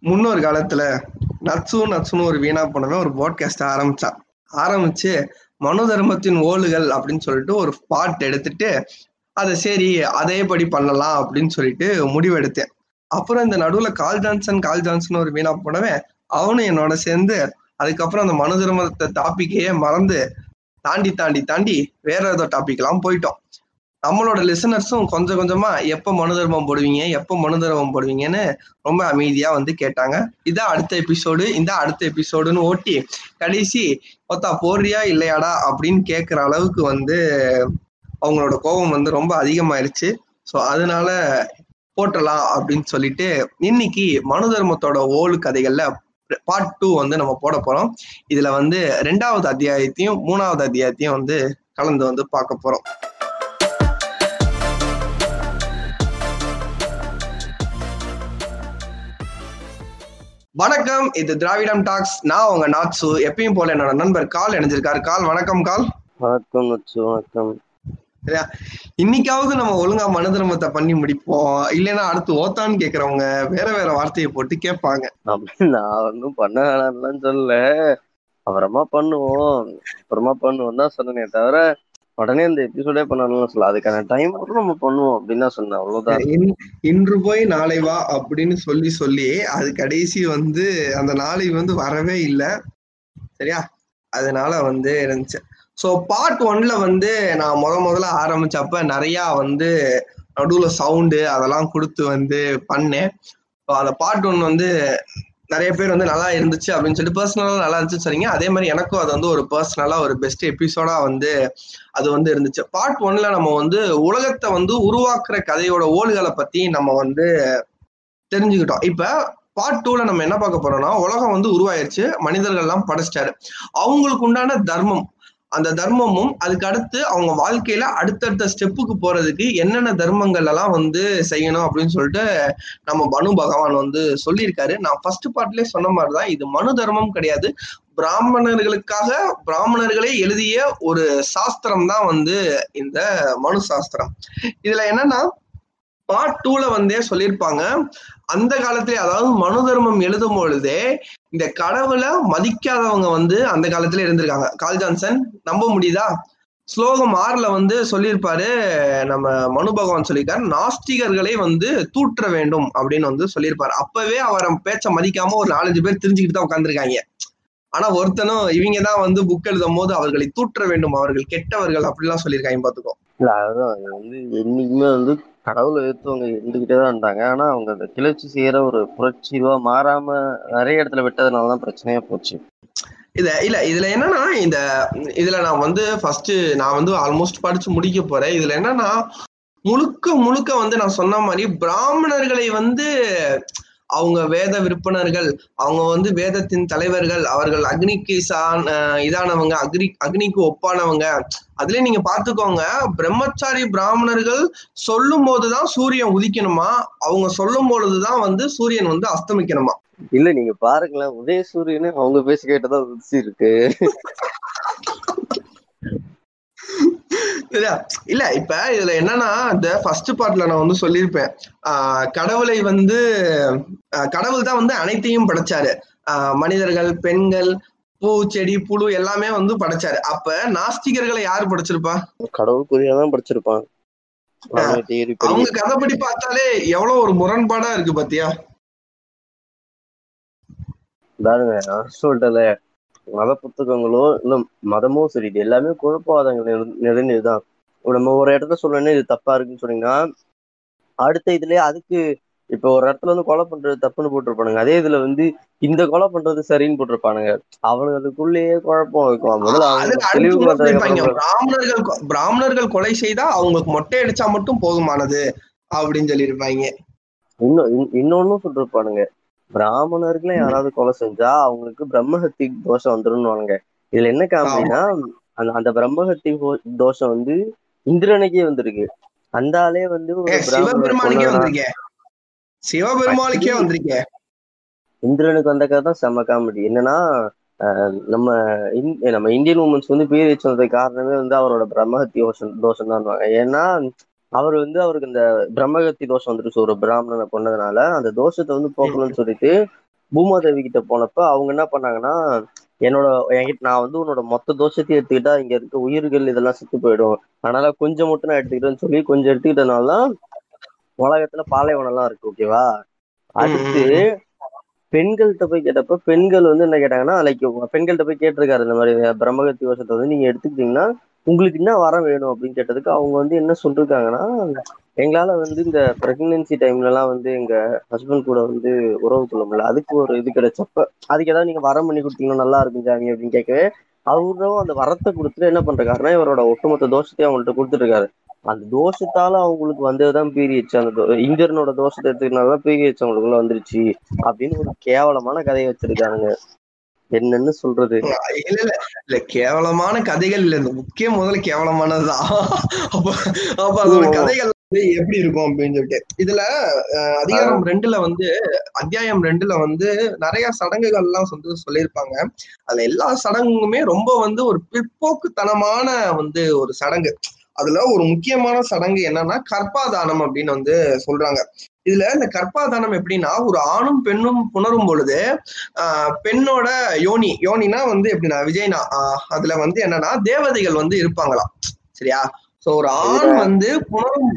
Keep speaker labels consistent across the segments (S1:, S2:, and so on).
S1: முன்னொரு காலத்துல நட்சு நட்சுன்னு ஒரு வீணா போனவன் ஒரு பாட்காஸ்ட் ஆரம்பிச்சான் ஆரம்பிச்சு மனு தர்மத்தின் ஓலுகள் அப்படின்னு சொல்லிட்டு ஒரு பாட் எடுத்துட்டு அதை சரி அதேபடி பண்ணலாம் அப்படின்னு சொல்லிட்டு முடிவெடுத்தேன். அப்புறம் இந்த நடுவுல கால் ஜான்சன் கால் ஜான்சன் ஒரு வீணா போனவன் அவனும் என்னோட சேர்ந்து அதுக்கப்புறம் அந்த மனு தர்மத்தை டாபிக்கையே மறந்து தாண்டி தாண்டி தாண்டி வேற ஏதோ டாபிக் எல்லாம் போயிட்டோம். நம்மளோட லிசனர்ஸும் கொஞ்சம் கொஞ்சமா எப்ப மனு தர்மம் போடுவீங்க எப்ப மனு தர்மம் போடுவீங்கன்னு ரொம்ப அமைதியா வந்து கேட்டாங்க. இதான் அடுத்த எபிசோடு இந்த அடுத்த எபிசோடுன்னு ஓட்டி கடைசி ஒத்தா போடுறியா இல்லையாடா? அப்படின்னு கேட்குற அளவுக்கு வந்து அவங்களோட கோபம் வந்து ரொம்ப அதிகமாயிருச்சு. ஸோ அதனால போட்டலாம் அப்படின்னு சொல்லிட்டு இன்னைக்கு மனு தர்மத்தோட ஓல் கதைகள்ல பார்ட் டூ வந்து நம்ம போட போறோம். இதுல வந்து ரெண்டாவது அத்தியாயத்தையும் மூணாவது அத்தியாயத்தையும் வந்து கலந்து வந்து பார்க்க போறோம். வணக்கம் இது திராவிடம் டாக்ஸ். நான் உங்க நாட்சு எப்பயும் போல என்னோட நண்பர் கால் இணைஞ்சிருக்காரு. கால் வணக்கம் கால்.
S2: வணக்கம் நச்சு வணக்கம்.
S1: சரியா இன்னைக்காவது நம்ம ஒழுங்கா மனு தர்மத்தை பண்ணி முடிப்போம். இல்லைன்னா அடுத்து ஓத்தான்னு கேக்குறவங்க வேற வேற வார்த்தையை போட்டு கேட்பாங்க.
S2: நான் ஒன்றும் பண்ண வேணாம்லாம் சொல்லல. அப்புறமா பண்ணுவோம். அப்புறமா பண்ணுவோம் தான் சொன்னேனே தவிர உடனே இந்த எபிசோடே பண்ணணும்னு சொல்ல அதுக்கான டைம் கூட நம்ம பண்ணுவோம் அப்படின்னு தான் சொன்னேன். அவ்வளவுதான்.
S1: இன்- இன்று போய் நாளை வா அப்படின்னு சொல்லி சொல்லி அது கடைசி வந்து அந்த நாளை வந்து வரவே இல்லை. சரியா? அதனால வந்து இருந்துச்சு. ஸோ பார்ட் ஒன்ல வந்து நான் முத முதல்ல ஆரம்பிச்சப்ப நிறையா வந்து நடுவில் சவுண்டு அதெல்லாம் கொடுத்து வந்து பண்ணேன். ஸோ அந்த பார்ட் ஒன் வந்து நிறைய பேர் வந்து நல்லா இருந்துச்சு அப்படின்னு சொல்லிட்டு பர்சனலாக நல்லா இருந்துச்சு சொன்னீங்க. அதே மாதிரி எனக்கும் அது வந்து ஒரு பர்சனலாக ஒரு பெஸ்ட் எபிசோடா வந்து அது வந்து இருந்துச்சு. பார்ட் ஒன்ல நம்ம வந்து உலகத்தை வந்து உருவாக்குற கதையோட ஓடுகளை பத்தி நம்ம வந்து தெரிஞ்சுக்கிட்டோம். இப்ப பார்ட் டூல நம்ம என்ன பார்க்க போறோம்னா உலகம் வந்து உருவாயிருச்சு. மனிதர்கள் எல்லாம் படைச்சிட்டாரு. அவங்களுக்கு உண்டான தர்மம் அந்த தர்மமும் அதுக்கு அடுத்து அவங்க வாழ்க்கையில அடுத்தடுத்த ஸ்டெப்புக்கு போறதுக்கு என்னென்ன தர்மங்கள் எல்லாம் வந்து செய்யணும் அப்படின்னு சொல்லிட்டு நம்ம மனு பகவான் வந்து சொல்லியிருக்காரு. நான் ஃபர்ஸ்ட் பார்ட்லயே சொன்ன மாதிரிதான் இது மனு தர்மம் கிடையாது. பிராமணர்களுக்காக பிராமணர்களே எழுதிய ஒரு சாஸ்திரம் தான் வந்து இந்த மனு சாஸ்திரம். இதுல என்னன்னா பார்ட் டூல வந்தே சொல்லியிருப்பாங்க. அந்த காலத்துல அதாவது மனு தர்மம் எழுதும் பொழுதே இந்த கடவுளை மதிக்காதவங்க வந்து அந்த காலத்துல இருந்திருக்காங்க. கால் ஜான்சன் நம்ப முடியுதா? ஸ்லோகம் ஆறுல வந்து சொல்லியிருப்பாரு நம்ம மனு பகவான் சொல்லியிருக்காரு நாஸ்திகர்களை வந்து தூற்ற வேண்டும் அப்படின்னு வந்து சொல்லியிருப்பாரு. அப்பவே அவரை பேச்ச மதிக்காம ஒரு நாலஞ்சு பேர் தெரிஞ்சுக்கிட்டு தான் உட்காந்துருக்காங்க ஆனா ஒருத்தனும் இவங்க தான் வந்து புக் எழுதும் போது அவர்களை தூற்ற வேண்டும் அவர்கள் கெட்டவர்கள் அப்படிலாம் சொல்லியிருக்காங்க பாத்துக்கோ.
S2: இல்ல அதுதான் வந்து என்னைக்குமே வந்து கடவுளை எதிர்த்தவங்க இருந்துகிட்டே தான் இருந்தாங்க. ஆனா அவங்க அந்த கிளர்ச்சி செய்யற ஒரு புரட்சிவா மாறாம நிறைய இடத்துல விட்டதுனாலதான் பிரச்சனையா போச்சு.
S1: இத இல்ல இதுல என்னன்னா இந்த இதுல நான் வந்து ஃபர்ஸ்ட் நான் வந்து ஆல்மோஸ்ட் படிச்சு முடிக்க போறேன். இதுல என்னன்னா முழுக்க முழுக்க வந்து நான் சொன்ன மாதிரி பிராமணர்களை வந்து அவங்க வேத விற்பனர்கள் அவங்க வந்து வேதத்தின் தலைவர்கள் அவர்கள் அக்னிக்கு சான் இதானவங்க அக்னி அக்னிக்கு ஒப்பானவங்க. அதுலயே நீங்க பாத்துக்கோங்க பிரம்மச்சாரி பிராமணர்கள் சொல்லும் போதுதான் சூரியன் உதிக்கணுமா? அவங்க சொல்லும் பொழுதுதான் வந்து சூரியன் வந்து அஸ்தமிக்கணுமா?
S2: இல்ல நீங்க பாருங்களேன் உதய சூரியனு அவங்க பேசி கேட்டதான் உதிச்சு இருக்கு
S1: இல்ல இப்ப இதுல என்னன்னா இந்த ஃபர்ஸ்ட் பார்ட்ல நான் வந்து சொல்லியிருப்பேன். கடவுளை வந்து கடவுள் தான் வந்து அனைத்தையும் படைச்சாரு. மனிதர்கள் பெண்கள் பூ செடி புழு எல்லாமே வந்து படைச்சாரு. அப்ப நாஸ்திகர்களை யார் படைச்சிருப்பா?
S2: கடவுள் புரியாதான் படிச்சிருப்பான்
S1: அவங்க கதைப்படி பார்த்தாலே எவ்வளவு ஒரு முரண்பாடா இருக்கு பாத்தியா?
S2: நான் சொல்லிட்டல மத புத்தகங்களோ இல்ல மதமோ சரி இது எல்லாமே குழப்பவாதங்கள் நிறை- நிறைந்ததுதான் நம்ம ஒரு இடத்துல சொல்லணும் இது தப்பா இருக்குன்னு சொன்னீங்கன்னா அடுத்த இதுலயே அதுக்கு இப்ப ஒரு இடத்துல வந்து கொலை பண்றது தப்புன்னு போட்டிருப்பானுங்க. அதே இதுல வந்து இந்த கொலை பண்றது சரின்னு போட்டிருப்பானுங்க. அவனுக்கு அதுக்குள்ளேயே குழப்பம் இருக்கும் முதல்ல
S1: பிராமணர்கள் பிராமணர்கள் கொலை செய்தா அவங்களுக்கு மொட்டை அடிச்சா மட்டும் போதுமானது அப்படின்னு சொல்லியிருப்பாங்க.
S2: இன்னும் இன்- இன்னொன்னும் சொல்லிருப்பானுங்க. பிராமணர்களே யாராவது கொலை செஞ்சா அவங்களுக்கு பிரம்மஹத்தி தோஷம் வந்துரும்னுவானுங்க. இதுல என்ன காமெடினா அந்த அந்த பிரம்மஹத்தி தோஷம் வந்து இந்திரனுக்கே வந்திருக்கு. அந்த ஆளே வந்து
S1: சிவபெருமானுக்கே வந்திருக்கேன்
S2: இந்திரனுக்கு வந்த கதை தான் செம்ம காமெடி. என்னன்னா நம்ம நம்ம இந்தியன் உமன்ஸ் வந்து பேர் வச்சு வந்ததுக்கு காரணமே வந்து அவரோட பிரம்மஹத்தி தோஷம் தோஷம் தான் ஏன்னா அவர் வந்து அவருக்கு இந்த பிரம்மகத்தி தோஷம் வந்துருச்சு ஒரு பிராமணனை கொண்டதுனால அந்த தோஷத்தை வந்து போக்கணும்னு சொல்லிட்டு பூமாதேவி கிட்ட போனப்ப அவங்க என்ன பண்ணாங்கன்னா என்னோட என்கிட்ட நான் வந்து உன்னோட மொத்த தோஷத்தையும் எடுத்துக்கிட்டா இங்க இருக்க உயிர்கள் இதெல்லாம் செத்து போயிடும். அதனால கொஞ்சம் மட்டும் நான் எடுத்துக்கிட்டேன்னு சொல்லி கொஞ்சம் எடுத்துக்கிட்டனால உலகத்துல பாலைவனம் எல்லாம் இருக்கு ஓகேவா? அடுத்து பெண்கள்கிட்ட போய் கேட்டப்ப பெண்கள் வந்து என்ன கேட்டாங்கன்னா லைக் பெண்கள்கிட்ட போய் கேட்டிருக்காரு இந்த மாதிரி பிரம்மகத்தி வருஷத்தை வந்து நீங்க எடுத்துக்கிட்டீங்கன்னா உங்களுக்கு என்ன வரம் வேணும் அப்படின்னு கேட்டதுக்கு அவங்க வந்து என்ன சொல்லிருக்காங்கன்னா எங்களால வந்து இந்த பிரெக்னன்சி டைம்ல எல்லாம் வந்து எங்க ஹஸ்பண்ட் கூட வந்து உறவு கொள்ள முடியல. அதுக்கு ஒரு இது கிடைச்சப்ப அதுக்கு ஏதாவது நீங்க வரம் பண்ணி கொடுத்தீங்கன்னா நல்லா இருக்கும் ஜாமி அப்படின்னு கேட்கவே அவரும் அந்த வரத்தை கொடுத்துட்டு என்ன பண்றாருன்னா இவரோட ஒட்டுமொத்த தோஷத்தையும் அவங்கள்ட்ட கொடுத்துட்டு இருக்காரு அந்த தோஷத்தால அவங்களுக்கு வந்ததுதான் பீரியட்ஸ் அந்த இந்தியனோட தோஷத்தை எடுத்துக்கிறதுனாலதான் பீரியட்ஸ் அவங்களுக்குள்ள வந்துருச்சு அப்படின்னு ஒரு கேவலமான கதையை வச்சிருக்கானுங்க. என்னன்னு சொல்றது?
S1: இல்ல இல்ல. இல்ல கேவலமான கதைகள் இல்ல. இந்த முக்கிய முதல்ல கேவலமானதுதான் அப்ப அப்ப அதோட. கதைகள் வந்து எப்படி இருக்கும் அப்படின்னு சொல்லிட்டு. இதுல அதிகாரம் ரெண்டுல வந்து அத்தியாயம் ரெண்டுல வந்து நிறைய சடங்குகள் எல்லாம் வந்து சொல்லியிருப்பாங்க. அதுல எல்லா சடங்குமே ரொம்ப வந்து ஒரு பிற்போக்குத்தனமான வந்து ஒரு சடங்கு. அதுல ஒரு முக்கியமான சடங்கு என்னன்னா கற்பாதானம் அப்படின்னு வந்து சொல்றாங்க. இதுல இந்த கற்பாதானம் எப்படின்னா ஒரு ஆணும் பெண்ணும் புணரும் பொழுது ஆஹ் பெண்ணோட யோனி யோனினா வந்து எப்படின்னா விஜய்னா அதுல வந்து என்னன்னா தேவதைகள் வந்து இருப்பாங்களாம். சரியா? சோ ஒரு ஆண் வந்து புணரும்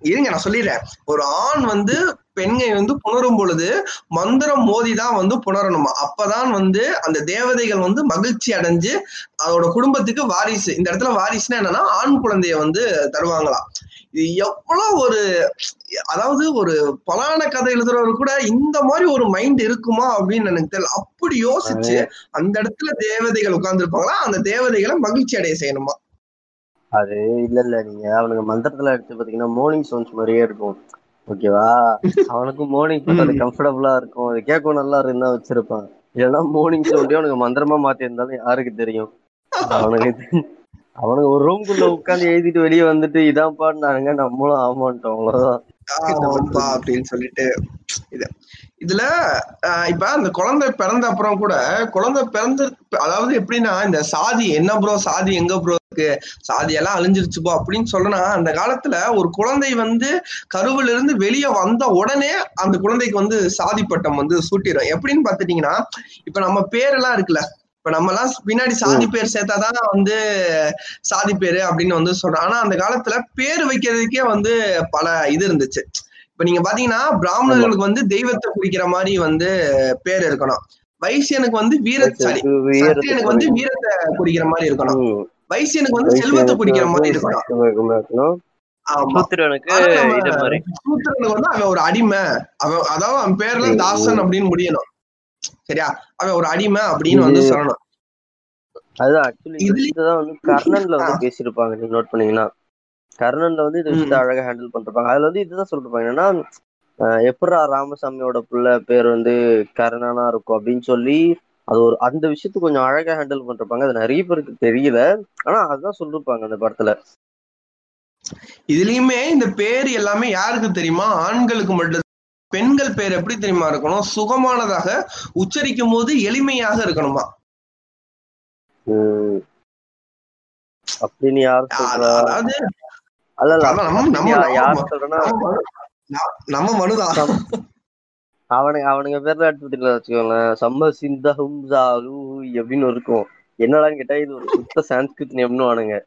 S1: இருங்க நான் சொல்லிடுறேன். ஒரு ஆண் வந்து பெண்ணை வந்து புணரும் பொழுது மந்திரம் மோதிதான் வந்து புணரணுமா? அப்பதான் வந்து அந்த தேவதைகள் வந்து மகிழ்ச்சி அடைஞ்சு அதோட குடும்பத்துக்கு வாரிசு. இந்த இடத்துல வாரிசுனா என்னன்னா ஆண் குழந்தைய வந்து தருவாங்களாம். எவ்வளவு ஒரு அதாவது ஒரு பலான கதை எழுதுறவர் கூட இந்த மாதிரி ஒரு மைண்ட் இருக்குமா அப்படின்னு எனக்கு தெரியல. அப்படி யோசிச்சு அந்த இடத்துல தேவதைகள் உட்கார்ந்துருப்பாங்களா? அந்த தேவதைகளை மகிழ்ச்சி அடைய செய்யணுமா?
S2: அது இல்ல இல்ல. நீங்க அவனுங்க மந்திரத்துல எடுத்து பாத்தீங்கன்னா மார்னிங் சவுண்ட்ஸ் மாதிரியே இருக்கும். ஓகேவா அவனுக்கும் மார்னிங் பண்றது கம்ஃபர்டபுளா இருக்கும். அது கேட்கும் நல்லா இருந்தா வச்சிருப்பான். இல்லைன்னா மார்னிங் சவுண்டே அவனுக்கு மந்திரமா மாத்தி இருந்தாலும் யாருக்கு தெரியும்? அவனுக்கு அவனுக்கு ஒரு ரூம்குள்ள உட்கார்ந்து எழுதிட்டு வெளியே வந்துட்டு இதான் பாடினானுங்க நம்மளும் ஆமான்ட்டோம் அவ்வளவுதான்.
S1: அப்படின்னு சொல்லிட்டு இது இதுல ஆஹ் இப்ப அந்த குழந்தை பிறந்த அப்புறம் கூட குழந்தை பிறந்த அதாவது எப்படின்னா இந்த சாதி என்ன ப்ரோ சாதி எங்க ப்ரோ இருக்கு? சாதி எல்லாம் அழிஞ்சிருச்சு போ அப்படின்னு சொல்லனா அந்த காலத்துல ஒரு குழந்தை வந்து கருவில இருந்து வெளியே வந்த உடனே அந்த குழந்தைக்கு வந்து சாதி பட்டம் வந்து சூட்டிடும். எப்படின்னு பாத்துட்டீங்கன்னா இப்ப நம்ம பேரெல்லாம் இருக்குல்ல இப்ப நம்ம எல்லாம் பின்னாடி சாதி பேர் சேர்த்தாதான் வந்து சாதி பேரு அப்படின்னு வந்து சொல்றோம் ஆனா அந்த காலத்துல பேர் வைக்கிறதுக்கே வந்து பல இது இருந்துச்சு. இப்ப நீங்க பாத்தீங்கன்னா பிராமணர்களுக்கு வந்து தெய்வத்தை குறிக்கிற மாதிரி வந்து பேர் இருக்கணும். வைசியனுக்கு வந்து வீர சாரி சத்திரியனுக்கு வந்து வீரத்தை குறிக்கிற மாதிரி இருக்கணும். வைசியனுக்கு வந்து செல்வத்தை குறிக்கிற மாதிரி இருக்கணும்.
S2: சூத்திரனுக்கு
S1: வந்து அவன் ஒரு அடிமை. அவன் அதாவது அவன் பேர்ல தாசன் அப்படின்னு முடியணும். சரியா? அவன் ஒரு அடிமை அப்படின்னு வந்து
S2: இது-
S1: சொல்லணும்.
S2: அதுதான் ஆக்சுவலி வந்து கர்ணன்ல வந்து பேசியிருப்பாங்க நீங்க நோட் பண்ணீங்கன்னா. கர்ணன்ல வந்து இந்த விஷயத்த அழகா ஹேண்டில் பண்ணிருப்பாங்க அதுல வந்து இதுதான் சொல்லிருப்பாங்க என்னன்னா அஹ் எப்படிடா ராமசாமியோட புள்ள பேர் வந்து கர்ணனா இருக்கும் அப்படின்னு சொல்லி அது ஒரு அந்த விஷயத்த கொஞ்சம் அழகா ஹேண்டில் பண்ணிருப்பாங்க அது நிறைய பேருக்கு தெரியல. ஆனா அதுதான் சொல்லிருப்பாங்க அந்த படத்துல.
S1: இதுலயுமே இந்த பேர் எல்லாமே யாருக்கு தெரியுமா? ஆண்களுக்கு மட்டும் பெண்கள் பேர் எப்படி தெரியுமா இருக்கணும்? சுகமானதாக உச்சரிக்கும் போது எளிமையாக இருக்கணுமா?
S2: அப்படின்னு யார்
S1: அதாவது நம்ம- மனுதான்
S2: அவனுங்க அவனுங்க பேர்ல எடுத்துக்கிட்டு வச்சுக்கோங்களேன். சம்ம சிந்த ஹும்சா லூஹி அப்படின்னு இருக்கும். என்னடான்னு கேட்டா இது ஒரு சுத்த சான்ஸ்கிரிட் நேம்னு வானுங்க.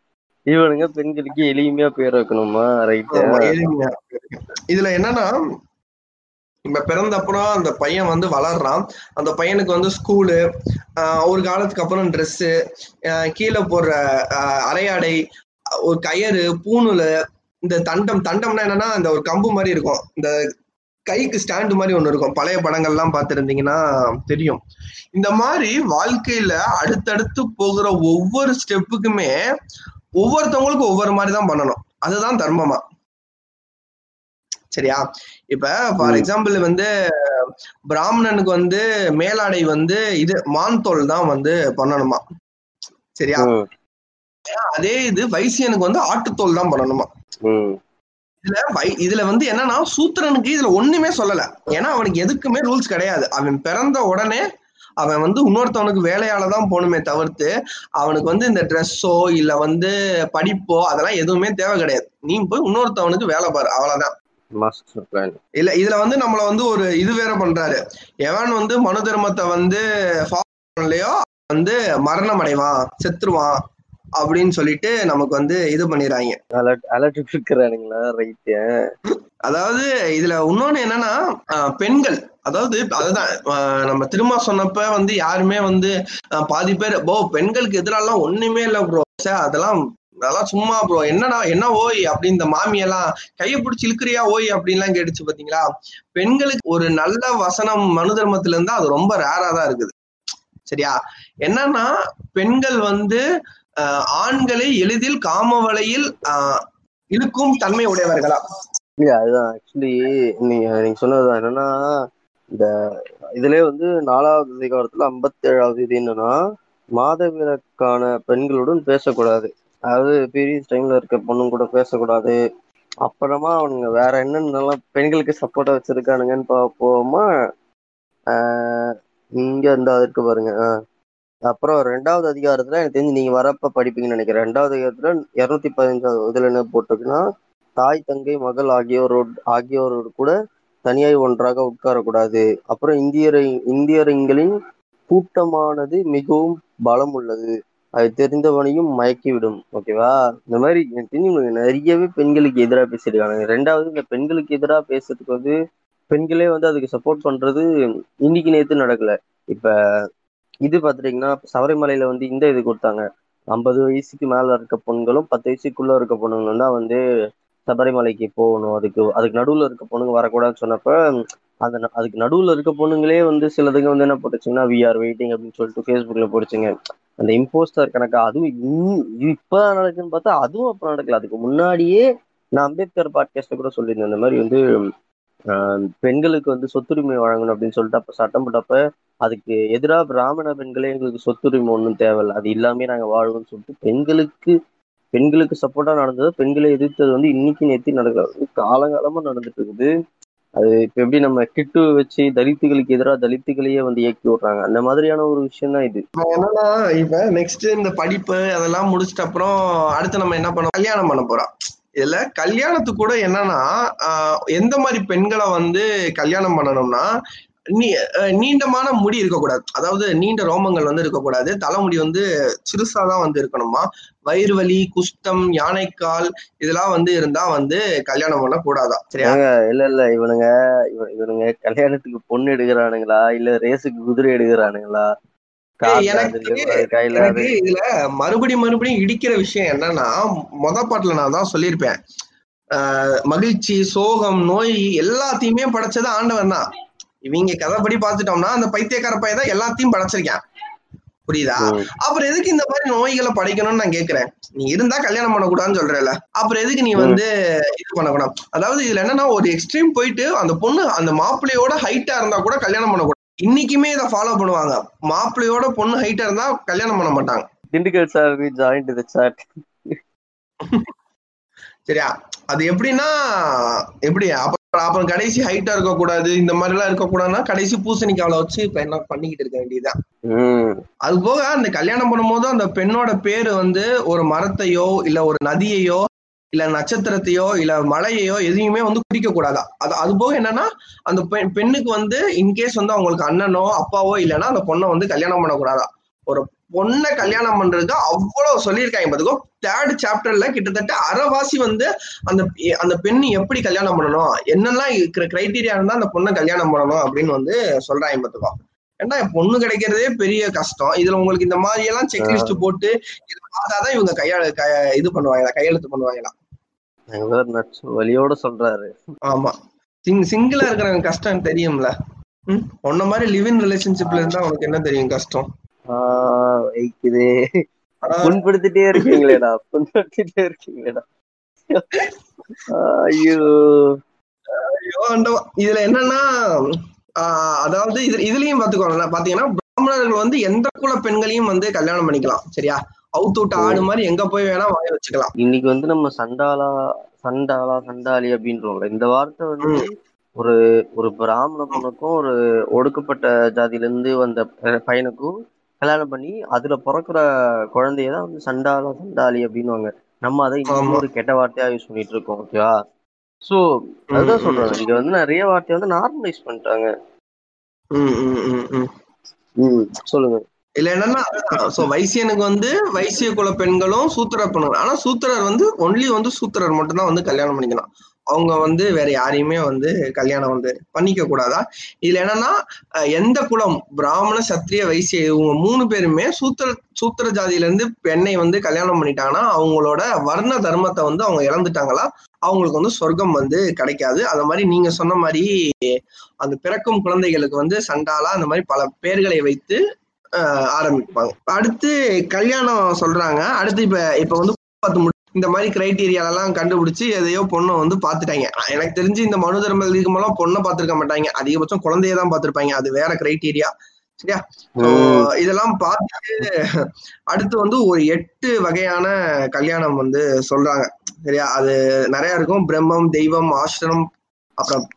S2: இவனுங்க பெண்களுக்கு எளிமையா பேர் வைக்கணுமா?
S1: இருக்கு. இதுல என்னன்னா இப்ப பிறந்தப்புறம் அந்த பையன் வந்து வளர்றான். அந்த பையனுக்கு வந்து ஸ்கூலு ஒரு காலத்துக்கு அப்புறம் ட்ரெஸ்ஸு கீழே போடுற அரையாடை ஒரு கயறு பூணுல இந்த தண்டம் தண்டம்னா என்னன்னா இந்த ஒரு கம்பு மாதிரி இருக்கும். இந்த கைக்கு ஸ்டாண்டு மாதிரி ஒன்று இருக்கும். பழைய படங்கள்லாம் பார்த்துருந்தீங்கன்னா தெரியும். இந்த மாதிரி வாழ்க்கையில அடுத்தடுத்து போகிற ஒவ்வொரு ஸ்டெப்புக்குமே ஒவ்வொருத்தவங்களுக்கும் ஒவ்வொரு மாதிரி தான் பண்ணணும். அதுதான் தர்மமா. சரியா? இப்ப ஃபார். எக்ஸாம்பிள் வந்து பிராமணனுக்கு வந்து மேலாடை வந்து இது மான் தோல் தான் வந்து பண்ணணுமா? சரியா? அதே இது வைசியனுக்கு வந்து ஆட்டுத்தோல் தான் பண்ணணுமா? இதுல வை- இதுல வந்து என்னன்னா சூத்திரனுக்கு இதுல ஒண்ணுமே சொல்லல. ஏன்னா அவனுக்கு எதுக்குமே ரூல்ஸ் கிடையாது. அவன் பிறந்த உடனே அவன் வந்து இன்னொருத்தவனுக்கு வேலையால தான் போகணுமே தவிர்த்து அவனுக்கு வந்து இந்த ட்ரெஸ்ஸோ இல்ல வந்து படிப்போ அதெல்லாம் எதுவுமே தேவை கிடையாது. நீ போய் இன்னொருத்தவனுக்கு வேலை பாரு. அவ்வளவுதான். இல்ல இதுல வந்து நம்மள வந்து ஒரு இது வேற பண்றாரு. எவன் வந்து மனு தர்மத்தை வந்து பண்ணலையோ வந்து மரணம் அடைவான் செத்துருவான் அப்படின்னு சொல்லிட்டு நமக்கு வந்து இது பண்ணிடுறாங்க.
S2: இருக்கிறானுங்களா ரைட்டு
S1: அதாவது இதுல இன்னொன்னு என்னன்னா பெண்கள் அதாவது அதுதான் நம்ம திரும்ப சொன்னப்ப வந்து யாருமே வந்து பாதி பேர் போ பெண்களுக்கு எதிராலாம் ஒண்ணுமே இல்ல ப்ரோ அதெல்லாம் அதெல்லாம் சும்மா ப்ரோ என்னடா என்ன ஓய் அப்படின்னு இந்த மாமியெல்லாம் கையை பிடிச்சி இழுக்கிறியா ஓய் அப்படின்லாம் கேட்டுச்சு பாத்தீங்களா? பெண்களுக்கு ஒரு நல்ல வசனம் மனு தர்மத்துல இருந்தா அது ரொம்ப ரேரா தான் இருக்குது. சரியா? என்னன்னா பெண்கள் வந்து ஆஹ் ஆண்களை எளிதில் காம வலையில் ஆஹ் இழுக்கும் தன்மை உடையவர்களா?
S2: இல்லையா அதுதான். ஆக்சுவலி நீங்க நீங்க சொன்னதுதான் என்னன்னா இந்த இதுலயே வந்து நாலாவது அதிகாரத்துல ஐம்பத்தி ஏழாவது இது என்னன்னா மாதவிலக்கான பெண்களுடன் பேசக்கூடாது. அதாவது பீரியட்ஸ் டைம்ல இருக்க பொண்ணுங்க கூட பேசக்கூடாது. அப்புறமா அவனுங்க வேற என்னென்னலாம் பெண்களுக்கு சப்போர்ட்டா வச்சிருக்கானுங்கன்னு பார்ப்போமா? இங்க இந்த இருக்கு பாருங்க. அப்புறம் ரெண்டாவது அதிகாரத்துல எனக்கு தெரிஞ்சு நீங்க வரப்ப படிப்பீங்கன்னு நினைக்கிறேன். ரெண்டாவது அதிகாரத்துல இருநூத்தி பதினஞ்சாவது இதுல என்ன போட்டிருக்குன்னா தாய் தங்கை மகள் ஆகியோரோடு ஆகியோரோடு கூட தனியாய் ஒன்றாக உட்காரக்கூடாது. அப்புறம் இந்தியரை இந்தியரிங்களின் கூட்டமானது மிகவும் பலம் உள்ளது அது தெரிந்தவனையும் மயக்கிவிடும் ஓகேவா இந்த மாதிரி தெரிஞ்சு நிறையவே பெண்களுக்கு எதிராக பேசியிருக்காங்க. ரெண்டாவது இந்த பெண்களுக்கு எதிராக பேசுறதுக்கு வந்து பெண்களே வந்து அதுக்கு சப்போர்ட் பண்றது இன்னைக்கு நேற்று நடக்கல. இப்ப இது பாத்துட்டீங்கன்னா சபரிமலையில வந்து இந்த இது கொடுத்தாங்க. ஐம்பது வயசுக்கு மேல இருக்க பொண்களும் பத்து வயசுக்குள்ள இருக்க பொண்ணுங்களும் தான் வந்து சபரிமலைக்கு போகணும். அதுக்கு அதுக்கு நடுவுல இருக்க பொண்ணுங்க வரக்கூடாதுன்னு சொன்னப்ப அந்த ந- அதுக்கு நடுவுல இருக்க பொண்ணுங்களே வந்து சிலதுங்க வந்து என்ன போட்டுச்சுங்கன்னா வி ஆர் வெயிட்டிங் அப்படின்னு சொல்லிட்டு ஃபேஸ்புக்ல போட்டுச்சுங்க. அந்த இம்போஸ்டர் கணக்கு அதுவும் இப்ப நடக்குன்னு நடக்குதுன்னு பார்த்தா அதுவும் அப்ப நடக்கல. அதுக்கு முன்னாடியே நான் அம்பேத்கர் பாட்காஸ்ட்ல கூட சொல்லியிருந்தேன். இந்த மாதிரி வந்து ஆஹ் பெண்களுக்கு வந்து சொத்துரிமை வழங்கணும் அப்படின்னு சொல்லிட்டு அப்ப சட்டம் போட்டப்ப அதுக்கு எதிராக பிராமண பெண்களே எங்களுக்கு சொத்துரிமை ஒன்றும் தேவையில்ல. அது இல்லாமே நாங்க வாழ்வோம்னு சொல்லிட்டு பெண்களுக்கு பெண்களுக்கு சப்போர்ட்டா நடந்தது பெண்களை எதிர்த்தது வந்து இன்னைக்கு நேத்தி நடக்கிறது காலங்காலமா நடந்துட்டு இருக்குது. அது இப்ப எப்படி நம்ம கிட்டு வச்சு தலித்துகளுக்கு எதிராக தலித்துகளையே வந்து இயக்கி விடுறாங்க. அந்த மாதிரியான ஒரு விஷயம் தான் இது.
S1: என்னன்னா இப்ப நெக்ஸ்ட் இந்த படிப்பு அதெல்லாம் முடிச்சிட்ட அப்புறம் அடுத்து நம்ம என்ன பண்ணோம் கல்யாணம் பண்ண போறோம் இதுல கல்யாணத்துக்கு கூட என்னன்னா ஆஹ் எந்த மாதிரி பெண்களை வந்து கல்யாணம் பண்ணணும்னா நீண்டமான முடி இருக்கக்கூடாது. அதாவது நீண்ட ரோமங்கள் வந்து இருக்கக்கூடாது. தலைமுடி வந்து சிறுசா தான் வந்து இருக்கணுமா? வயிறு வலி குஷ்டம் யானைக்கால் இதெல்லாம் வந்து இருந்தா வந்து கல்யாணம் பண்ண கூடாதா? சரியா?
S2: இல்ல இல்ல. இவனுங்க இவ- இவனுங்க கல்யாணத்துக்கு பொண்ணு எடுக்கிறானுங்களா? இல்ல ரேஸுக்கு குதிரை எடுக்கிறானுங்களா?
S1: எனக்கு இதுல மறுபடியும் மறுபடியும் இடிக்கிற விஷயம் என்னன்னா மொத பாட்டுல நான் தான் சொல்லியிருப்பேன். ஆஹ் மகிழ்ச்சி சோகம் நோய் எல்லாத்தையுமே படைச்சது ஆண்டவன் தான் இவங்க கதைப்படி பார்த்துட்டோம்னா அந்த பைத்தியக்கார பையன் தான் எல்லாத்தையும் படைச்சிருக்கேன். புரியுதா. அப்புறம் எதுக்கு இந்த மாதிரி நோய்களை படைக்கணும்னு நான் கேக்குறேன்? நீ இருந்தா கல்யாணம் பண்ணக்கூடாதுன்னு சொல்றல அப்புறம் எதுக்கு நீ வந்து இது பண்ணக்கூடாது? அதாவது இதுல என்னன்னா ஒரு எக்ஸ்ட்ரீம் போயிட்டு அந்த பொண்ணு அந்த மாப்பிள்ளையோட ஹைட்டா இருந்தா கூட கல்யாணம் பண்ணக்கூடாது. இன்னைக்குமே இதை ஃபாலோ பண்ணுவாங்க. மாப்பிள்ளையோட பொண்ணு ஹைட்டா இருந்தா கல்யாணம் பண்ண மாட்டாங்க.
S2: Dindigul sir join the chat
S1: சரியா? அது எப்படின்னா எப்படி? அப்புறம் அப்புறம் கடைசி ஹைட்டா இருக்க கூடாது இந்த மாதிரி எல்லாம் இருக்க கூடாதுன்னா கடைசி பூசணிக்காவில வச்சு இப்ப என்ன பண்ணிக்கிட்டு இருக்க வேண்டியதுதான். அது போக அந்த கல்யாணம் பண்ணும்போது அந்த பெண்ணோட பேரு வந்து ஒரு மரத்தையோ இல்ல ஒரு நதியையோ இல்ல நட்சத்திரத்தையோ இல்ல மலையையோ எதையுமே வந்து குறிக்க கூடாதா? அது அது போக என்னன்னா அந்த பெண் பெண்ணுக்கு வந்து இன்கேஸ் வந்து அவங்களுக்கு அண்ணனோ அப்பாவோ இல்லைன்னா அந்த பொண்ணை வந்து கல்யாணம் பண்ணக்கூடாதா? ஒரு பொண்ணை கல்யாணம் பண்றதுக்கு அவ்வளவு சொல்லியிருக்காங்க பாத்துக்கோ. தேர்ட் சாப்டர்ல கிட்டத்தட்ட அரைவாசி வந்து அந்த அந்த பெண் எப்படி கல்யாணம் பண்ணணும்? என்னெல்லாம் இருக்கிற கிரைட்டீரியா இருந்தா அந்த பொண்ணை கல்யாணம் பண்ணணும் அப்படின்னு வந்து சொல்றாங்க பாத்துக்கோ. ஏன்னா பொண்ணு கிடைக்கிறதே பெரிய கஷ்டம். இதுல உங்களுக்கு இந்த மாதிரி எல்லாம் செக்லிஸ்ட் போட்டு இது பார்த்தாதான் இவங்க கையாள இது பண்ணுவாங்களா கையெழுத்து பண்ணுவாங்களா?
S2: வலியோட சொல்றாரு.
S1: ஆமா. சிங் சிங்கிளா இருக்கிறவங்க கஷ்டம் தெரியும்ல. உன்ன மாதிரி லிவ் இன் ரிலேஷன்ஷிப்ல இருந்தா உனக்கு என்ன தெரியும் கஷ்டம்?
S2: வைக்குதே. புண்படுத்திட்டே இருக்கீங்களேடா புண்படுத்திட்டே இருக்கீங்களேடா. ஐயோ.
S1: இதுல என்னன்னா அதாவது இது இதுலயும் பாத்துக்கோங்க. பாத்தீங்கன்னா பிராமணர்கள் வந்து எந்த குல பெண்களையும் வந்து கல்யாணம் பண்ணிக்கலாம் சரியா? அவுத்து விட்ட ஆடு மாதிரி எங்க போய் வேணா வாய வச்சுக்கலாம்.
S2: இன்னைக்கு வந்து நம்ம சண்டாலா சண்டாலா சண்டாளி அப்படின்றோம்ல. இந்த வார்த்தை வந்து ஒரு ஒரு பிராமண பொண்ணுக்கும் ஒரு ஒடுக்கப்பட்ட ஜாதியில இருந்து வந்த பையனுக்கும் கல்யாணம் பண்ணி அதுல பிறக்கிற குழந்தைய தான் வந்து சண்டாலா சண்டாளி அப்படின்னுவாங்க. நம்ம அதை. ஒரு கெட்ட வார்த்தையா யூஸ் பண்ணிட்டு இருக்கோம் ஓகேவா சோ அதுதான்
S1: ம்,
S2: சொல்றாங்க இங்க வந்து நிறைய வார்த்தை வந்து நார்மலைஸ் பண்ணிட்டாங்க. சொல்லுங்க.
S1: இல்ல என்னன்னா சோ வைசியனுக்கு வந்து வைசிய குல பெண்களும் சூத்திர பெண்கள் ஆனா சூத்திரர் வந்து ஒன்லி வந்து சூத்திரர் மட்டும்தான் வந்து கல்யாணம் பண்ணிக்கலாம். அவங்க வந்து வேற யாரையுமே வந்து கல்யாணம் வந்து பண்ணிக்க கூடாதா? இதுல என்னன்னா எந்த குலம் பிராமண சத்திரிய வைசிய இவங்க மூணு பேருமே சூத்திர சூத்திர ஜாதியில இருந்து பெண்ணை வந்து கல்யாணம் பண்ணிட்டாங்கன்னா அவங்களோட வர்ண தர்மத்தை வந்து அவங்க இழந்துட்டாங்களா? அவங்களுக்கு வந்து சொர்க்கம் வந்து கிடைக்காது. அது மாதிரி நீங்க சொன்ன மாதிரி அந்த பிறக்கும் குழந்தைகளுக்கு வந்து சண்டாலா அந்த மாதிரி பல பேர்களை வைத்து ஆஹ் ஆரம்பிப்பாங்க. அடுத்து கல்யாணம் சொல்றாங்க. அடுத்து இப்ப இப்ப வந்து பார்த்து இந்த மாதிரி கிரைட்டீரியா எல்லாம் கண்டுபிடிச்சு எதையோ பொண்ணை வந்து பாத்துட்டாங்க எனக்கு தெரிஞ்சு இந்த மனு தர்ம இதுக்கு பொண்ணை பார்த்திருக்க மாட்டாங்க. அதிகபட்சம் குழந்தைய தான் பார்த்திருப்பாங்க. அது வேற கிரைட்டீரியா சரியா? இதெல்லாம் பார்த்துட்டு அடுத்து வந்து ஒரு எட்டு வகையான கல்யாணம் வந்து சொல்றாங்க. சரியா? அது நிறைய இருக்கும். பிரம்மம் தெய்வம் ஆசிரம் அப்புறம்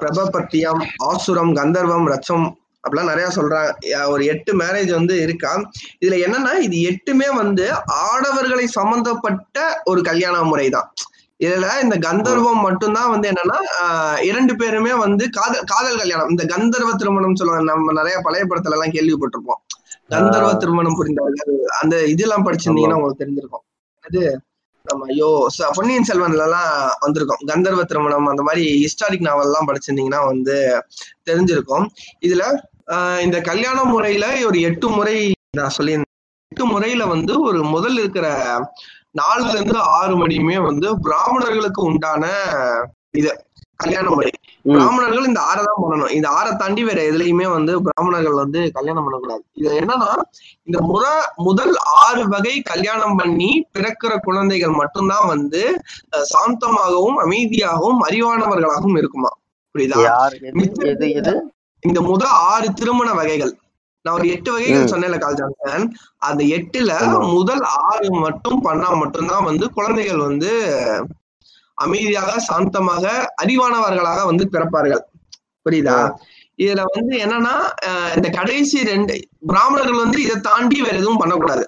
S1: பிரபபத்தியம் ஆசுரம் கந்தர்வம் ரச்சம் அப்படிலாம் நிறைய சொல்றாங்க ஒரு எட்டு மேரேஜ் வந்து இருக்கா. இதுல என்னன்னா இது எட்டுமே வந்து ஆடவர்களை சம்பந்தப்பட்ட ஒரு கல்யாண முறை தான் இதுல இந்த கந்தர்வம் மட்டும்தான் வந்து என்னன்னா இரண்டு பேருமே வந்து காதல் காதல் கல்யாணம். இந்த கந்தர்வ திருமணம் சொல்லுவாங்க நம்ம நிறைய பழைய படத்துல எல்லாம் கேள்விப்பட்டிருப்போம். கந்தர்வ திருமணம் புரிந்தவர்கள் அந்த இதெல்லாம் படிச்சிருந்தீங்கன்னா உங்களுக்கு தெரிஞ்சிருக்கும். அது நம்ம ஐயோ பொன்னியின் செல்வன்ல எல்லாம் வந்திருக்கும். கந்தர்வ திருமணம் அந்த மாதிரி ஹிஸ்டாரிக் நாவல் எல்லாம் படிச்சிருந்தீங்கன்னா வந்து தெரிஞ்சிருக்கும். இதுல இந்த கல்யாண முறையில ஒரு எட்டு முறை நான் சொல்லியிருந்தேன். எட்டு முறையில வந்து ஒரு முதல் இருக்கிற நாலுல இருந்து ஆறு மணியுமே வந்து பிராமணர்களுக்கு உண்டான இது கல்யாண முறை. பிராமணர்கள் இந்த ஆறை தான் பண்ணணும். இந்த ஆறை தாண்டி வேற எதுலயுமே வந்து பிராமணர்கள் வந்து கல்யாணம் பண்ணக்கூடாது. இது என்னன்னா இந்த முறை முதல் ஆறு வகை கல்யாணம் பண்ணி பிறக்கிற குழந்தைகள் மட்டும்தான் வந்து சாந்தமாகவும் அமைதியாகவும் அறிவானவர்களாகவும் இருக்குமா? புரியுதா? இந்த முதல் ஆறு திருமண வகைகள் நான் ஒரு எட்டு வகைகள். சொன்னேன்ல கால் ஜான்சன் அந்த எட்டுல. முதல் ஆறு மட்டும் பண்ணா மட்டும்தான் வந்து குழந்தைகள் வந்து அமைதியாக சாந்தமாக அறிவானவர்களாக வந்து பிறப்பார்கள் புரியுதா இதுல வந்து என்னன்னா இந்த கடைசி ரெண்டு பிராமணர்கள் வந்து இதை தாண்டி வேற எதுவும் பண்ணக்கூடாது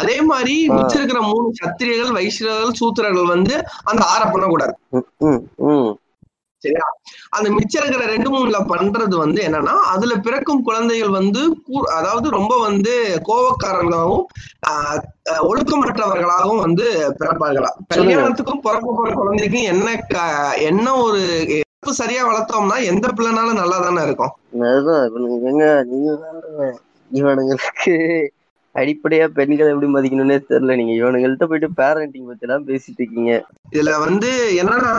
S1: அதே மாதிரி. மிச்சம் இருக்கிற மூணு சத்திரியர்கள் வைசியர்கள் சூத்திரர்கள் வந்து அந்த ஆற பண்ணக்கூடாது. சரியா? அந்த மிச்சம் இருக்கிற ரெண்டு மூணுல பண்றது வந்து என்னன்னா அதுல பிறக்கும் குழந்தைகள் வந்து அதாவது ரொம்ப வந்து ஆஹ் ஒழுக்கமற்றவர்களாகவும் வந்து பிறப்பார்களா? கல்யாணத்துக்கும் பிறக்க போற குழந்தைக்கும் என்ன என்ன ஒரு சரியா வளர்த்தோம்னா எந்த பிள்ளைனாலும் நல்லா தானே இருக்கும்
S2: இவனுங்களுக்கு அடிப்படையா பெண்களை எப்படி மதிக்கணும்னே தெரியல. நீங்க இவனுங்கள்ட்ட போயிட்டு பேரண்டிங் பத்தி எல்லாம் பேசிட்டு இருக்கீங்க.
S1: இதுல வந்து என்னன்னா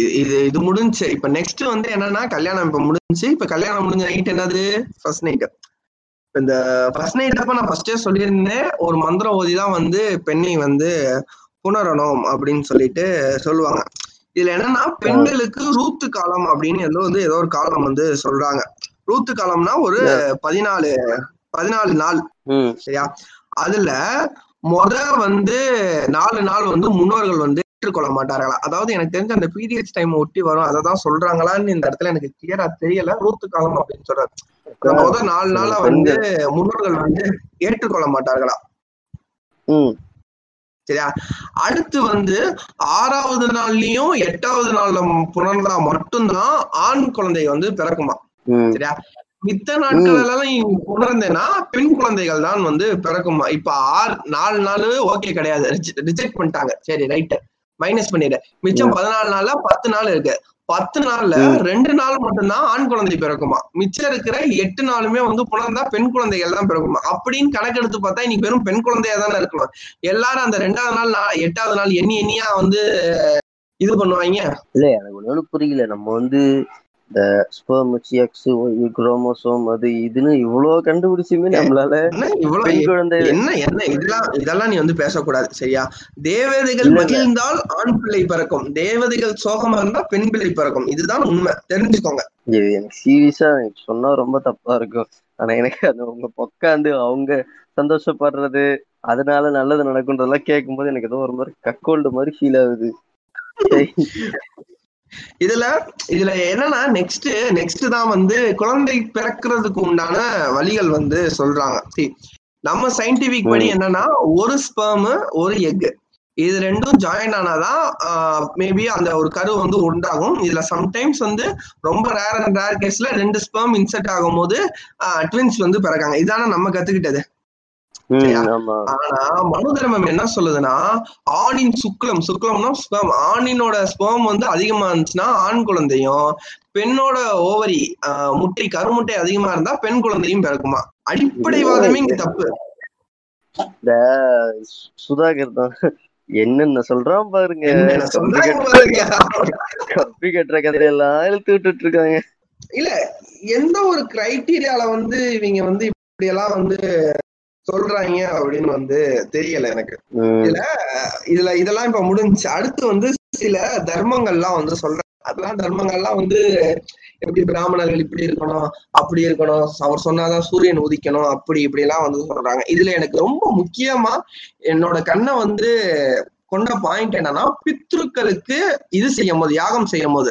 S1: இது இது முடிஞ்சு. இப்ப நெக்ஸ்ட் வந்து என்னன்னா கல்யாணம் இப்ப முடிஞ்சு. இப்ப கல்யாணம் முடிஞ்ச நைட் என்னது? ஃபர்ஸ்ட் நைட் இந்த ஃபர்ஸ்ட் நைட் அப்ப நான் ஃபர்ஸ்டே சொல்லியிருந்தேன். ஒரு மந்திரம் ஓதி தான் வந்து பெண்ணை வந்து புணரணும் அப்படின்னு சொல்லிட்டு சொல்லுவாங்க. இதுல என்னன்னா பெண்களுக்கு ரூத்து காலம் அப்படின்னு ஏதோ வந்து ஏதோ ஒரு காலம் வந்து சொல்றாங்க. ரூத்து காலம்னா ஒரு பதினாலு பதினாலு நாள். சரியா? அதுல முத வந்து நாலு நாள் வந்து முன்னோர்கள் வந்து ஏற்றுக்கொள்ள மாட்டார்களா? அதாவது எனக்கு தெரிஞ்ச அந்த பீரியட்ஸ் டைம் ஒட்டி வரும். அதை தான் சொல்றாங்களான்னு இந்த இடத்துல எனக்கு கிளியரா தெரியல. ரூத்து காலம் அப்படின்னு சொல்றாரு முத நாலு நாளா வந்து முன்னோர்கள் வந்து ஏற்றுக்கொள்ள மாட்டார்களா? சரியா? அடுத்து வந்து ஆறாவது நாள்லயும் எட்டாவது நாள்ல புணர்ந்தா மட்டும்தான் ஆண் குழந்தை வந்து பிறக்குமா? சரியா? மித்த நாட்கள் எல்லாம் நீ புணர்ந்தேன்னா பெண் குழந்தைகள் தான் வந்து பிறக்குமா. இப்ப ஆறு நாலு நாள் ஓகே கிடையாது. ரிஜெக்ட் பண்ணிட்டாங்க. சரி ரைட் மைனஸ் பண்ணிடு மிச்சம் பதினாலு நாள்ல பத்து நாள் இருக்கு. பத்து நாள்ல. ரெண்டு நாள் மட்டும்தான் ஆண் குழந்தை பிறக்குமா? மிச்சம் இருக்கிற எட்டு நாளுமே வந்து புணர்ந்தா பெண் குழந்தைகள் தான் பிறக்குமா? அப்படின்னு கணக்கெடுத்து பார்த்தா இன்னைக்கு வெறும் பெண் குழந்தையா தானே இருக்கணும். எல்லாரும் அந்த ரெண்டாவது நாள் எட்டாவது நாள் எண்ணி எண்ணியா வந்து இது பண்ணுவாங்க.
S2: இல்ல எனக்கு ஒண்ணு புரியல. நம்ம வந்து இந்த ஸ்பெர்ம் எக்ஸ் குரோமோசோம் அது இதுன்னு இவ்வளவு கண்டுபிடிச்சுமே நம்மளால குழந்தை
S1: என்ன என்ன இதெல்லாம் இதெல்லாம் நீ வந்து பேசக்கூடாது சரியா? தேவதைகள். மகிழ்ந்தால் ஆண் பிள்ளை பிறக்கும். தேவதைகள் சோகமா இருந்தா பெண் பிள்ளை பிறக்கும். இதுதான் உண்மை. தெரிஞ்சுக்கோங்க.
S2: எனக்கு சீரியஸா சொன்னா ரொம்ப தப்பா இருக்கும். ஆனா எனக்கு அந்த உங்க உட்காந்து அவங்க சந்தோஷப்படுறது அதனால நல்லது நடக்குன்றதெல்லாம் கேட்கும்போது எனக்கு ஏதோ ஒரு மாதிரி கக்கோல்டு மாதிரி ஃபீல் ஆகுது.
S1: இதுல இதுல என்னன்னா நெக்ஸ்ட் நெக்ஸ்ட் தான் வந்து குழந்தை பிறக்கிறதுக்கு உண்டான வழிகள் வந்து சொல்றாங்க. See, நம்ம சயின்டிபிக் படி. என்னன்னா ஒரு ஸ்பெர்ம் ஒரு எக் இது ரெண்டும் ஜாயின் ஆனாதான் மேபி அந்த ஒரு கரு வந்து உண்டாகும். இதுல சம்டைம்ஸ் வந்து ரொம்ப ரேர் அண்ட் ரேர் கேஸ்ல ரெண்டு ஸ்பெர்ம் இன்செர்ட் ஆகும்போது ட்வின்ஸ் வந்து பிறக்காங்க. இதான நம்ம கத்துக்கிட்டது. ஆனா மனு தர்மம் என்ன சொல்லுதுன்னா ஆணின் சுக்லம் சுக்லம்னா ஸ்பெர்ம் ஆணினோட ஸ்பெர்ம் வந்து அதிகமா இருந்துச்சுன்னா ஆண் குழந்தையும் பெண்ணோட ஓவரி முட்டை கருமுட்டை அதிகமா இருந்தா பெண் குழந்தையும் பிறக்குமா? அடிப்படைவாதமே இங்க தப்பு.
S2: இந்த சுதாகர் தான். என்னென்ன சொல்றான் பாருங்க. கம்பி கட்டுற கதையெல்லாம் இழுத்து விட்டுட்டு இருக்காங்க.
S1: இல்ல எந்த ஒரு கிரைட்டீரியால வந்து இவங்க வந்து இப்படி எல்லாம் வந்து சொல்றாங்க அப்படின்னு வந்து தெரியல எனக்கு.
S2: ம்,
S1: இதுல இதெல்லாம் இப்ப முடிஞ்சுச்சு அடுத்து வந்து சில தர்மங்கள்லாம் வந்து சொல்றாங்க அதெல்லாம் தர்மங்கள்லாம் வந்து எப்படி பிராமணர்கள் இப்படி இருக்கணும் அப்படி இருக்கணும் அவர் சொன்னாதான் சூரியன் உதிக்கணும் அப்படி இப்படி எல்லாம் வந்து சொல்றாங்க. இதுல எனக்கு ரொம்ப முக்கியமா என்னோட கண்ணை வந்து கொண்ட பாயிண்ட் என்னன்னா பித்ருக்களுக்கு இது செய்யும் போது யாகம் செய்யும் போது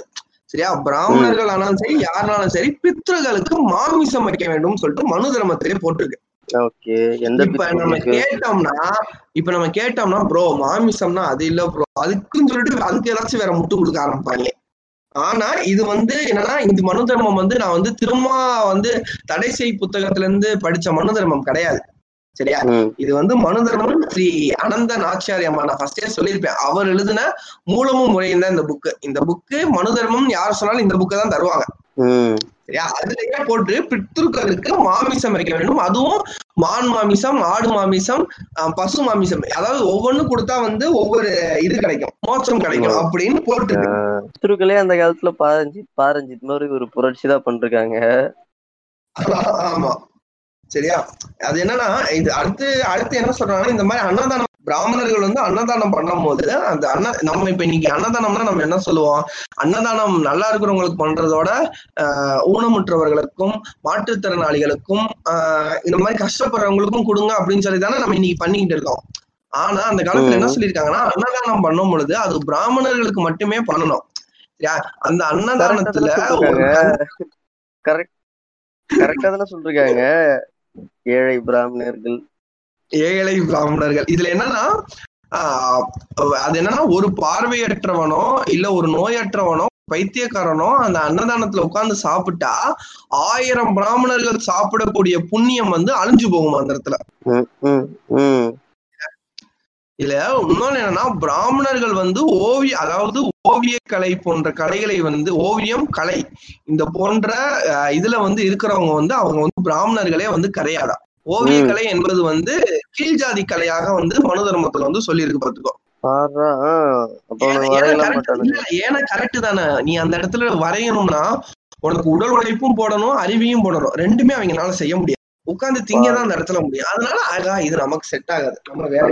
S1: சரியா? பிராமணர்கள் ஆனாலும் சரி யாருனாலும் சரி பித்ருக்களுக்கு மாமிசம் வைக்க வேண்டும் சொல்லிட்டு மனு தர்மத்திலே போட்டிருக்கு.
S2: ஓகே எந்த
S1: இப்ப நம்ம கேட்டோம்னா இப்ப நம்ம கேட்டோம்னா ப்ரோ மாமிசம்னா அது இல்ல ப்ரோ அதுக்குன்னு சொல்லிட்டு அதுக்கு ஏதாச்சும் வேற முட்டு கொடுக்க ஆரம்பிப்பாங்க ஆனா இது வந்து என்னன்னா இந்த மனு தர்மம் வந்து நான் வந்து திரும்ப வந்து தடை செய் புத்தகத்துல இருந்து படிச்ச மனு தர்மம் கிடையாது. சரியா? இது வந்து மனு தர்மம் ஸ்ரீ அனந்த நாச்சியாரியம்மா. நான் ஃபர்ஸ்டே சொல்லியிருப்பேன். அவர் எழுதின மூலமும் முறையும் தான் இந்த புக்கு இந்த புக்கு மனு தர்மம் யார் சொன்னாலும் இந்த புக்கை தான் தருவாங்க. அதுலயே போட்டு பித்ருக்களுக்கு மாமிசம் வைக்க வேண்டும். அதுவும் மான் மாமிசம் ஆடு மாமிசம் பசு மாமிசம். அதாவது ஒவ்வொன்றும் கொடுத்தா வந்து ஒவ்வொரு இது கிடைக்கும். மோட்சம் கிடைக்கும் அப்படின்னு போட்டு
S2: பித்ருக்களே அந்த காலத்துல பாரஞ்சித் பாரஞ்சித் மாதிரி ஒரு புரட்சி தான் பண்ணிருக்காங்க.
S1: ஆமா. சரியா? அது என்னன்னா இது அடுத்து அடுத்து என்ன சொல்றாங்கன்னா இந்த மாதிரி அன்னதானம் பிராமணர்கள் வந்து அன்னதானம் பண்ணும்போது அந்த அன்ன நம்ம இப்ப இன்னைக்கு அன்னதானம்னா நம்ம என்ன சொல்லுவோம்? அன்னதானம் நல்லா இருக்கிறவங்களுக்கு பண்றதோட ஊனமுற்றவர்களுக்கும் மாற்றுத்திறனாளிகளுக்கும் ஆஹ் இந்த மாதிரி கஷ்டப்படுறவங்களுக்கும் கொடுங்க அப்படின்னு சொல்லி தானே நம்ம இன்னைக்கு பண்ணிக்கிட்டு இருக்கோம். ஆனா அந்த காலத்துல என்ன. சொல்லியிருக்காங்கன்னா அன்னதானம் பண்ணும் பொழுது அது பிராமணர்களுக்கு மட்டுமே பண்ணணும். அந்த அன்னதானத்துல
S2: கரெக்ட் கரெக்டா தானே சொல்லிருக்காங்க. ஏழை பிராமணர்கள்
S1: ஏழை பிராமணர்கள். இதுல என்னன்னா அது என்னன்னா ஒரு பார்வையற்றவனோ இல்ல ஒரு நோயற்றவனோ பைத்தியக்காரனோ அந்த அன்னதானத்துல உட்கார்ந்து சாப்பிட்டா ஆயிரம் பிராமணர்கள் சாப்பிடக்கூடிய புண்ணியம் வந்து அழிஞ்சு போகும் அந்த இடத்துல. இதுல இன்னொன்னு என்னன்னா பிராமணர்கள் வந்து ஓவிய அதாவது ஓவிய கலை போன்ற கலைகளை வந்து ஓவியம் கலை இந்த போன்ற இதுல வந்து இருக்கிறவங்க வந்து அவங்க வந்து பிராமணர்களே வந்து கிடையாதா ஓவிய
S2: ம்.
S1: கலை என்பது வந்து கீழ்ஜாதி கலையாக வந்து மனு தர்மத்துல வந்து சொல்லியிருக்கு பாத்துக்கோ. ஏன்னா- கரெக்ட் தானே. நீ அந்த இடத்துல வரையணும்னா உனக்கு உடல் உழைப்பும் போடணும் அறிவியும் போடணும். ரெண்டுமே அவங்கனால செய்ய முடியாது. உட்கார்ந்து திங்க தான் அந்த இடத்துல முடியும். அதனால ஆகா இது நமக்கு செட் ஆகாது. நம்ம வேற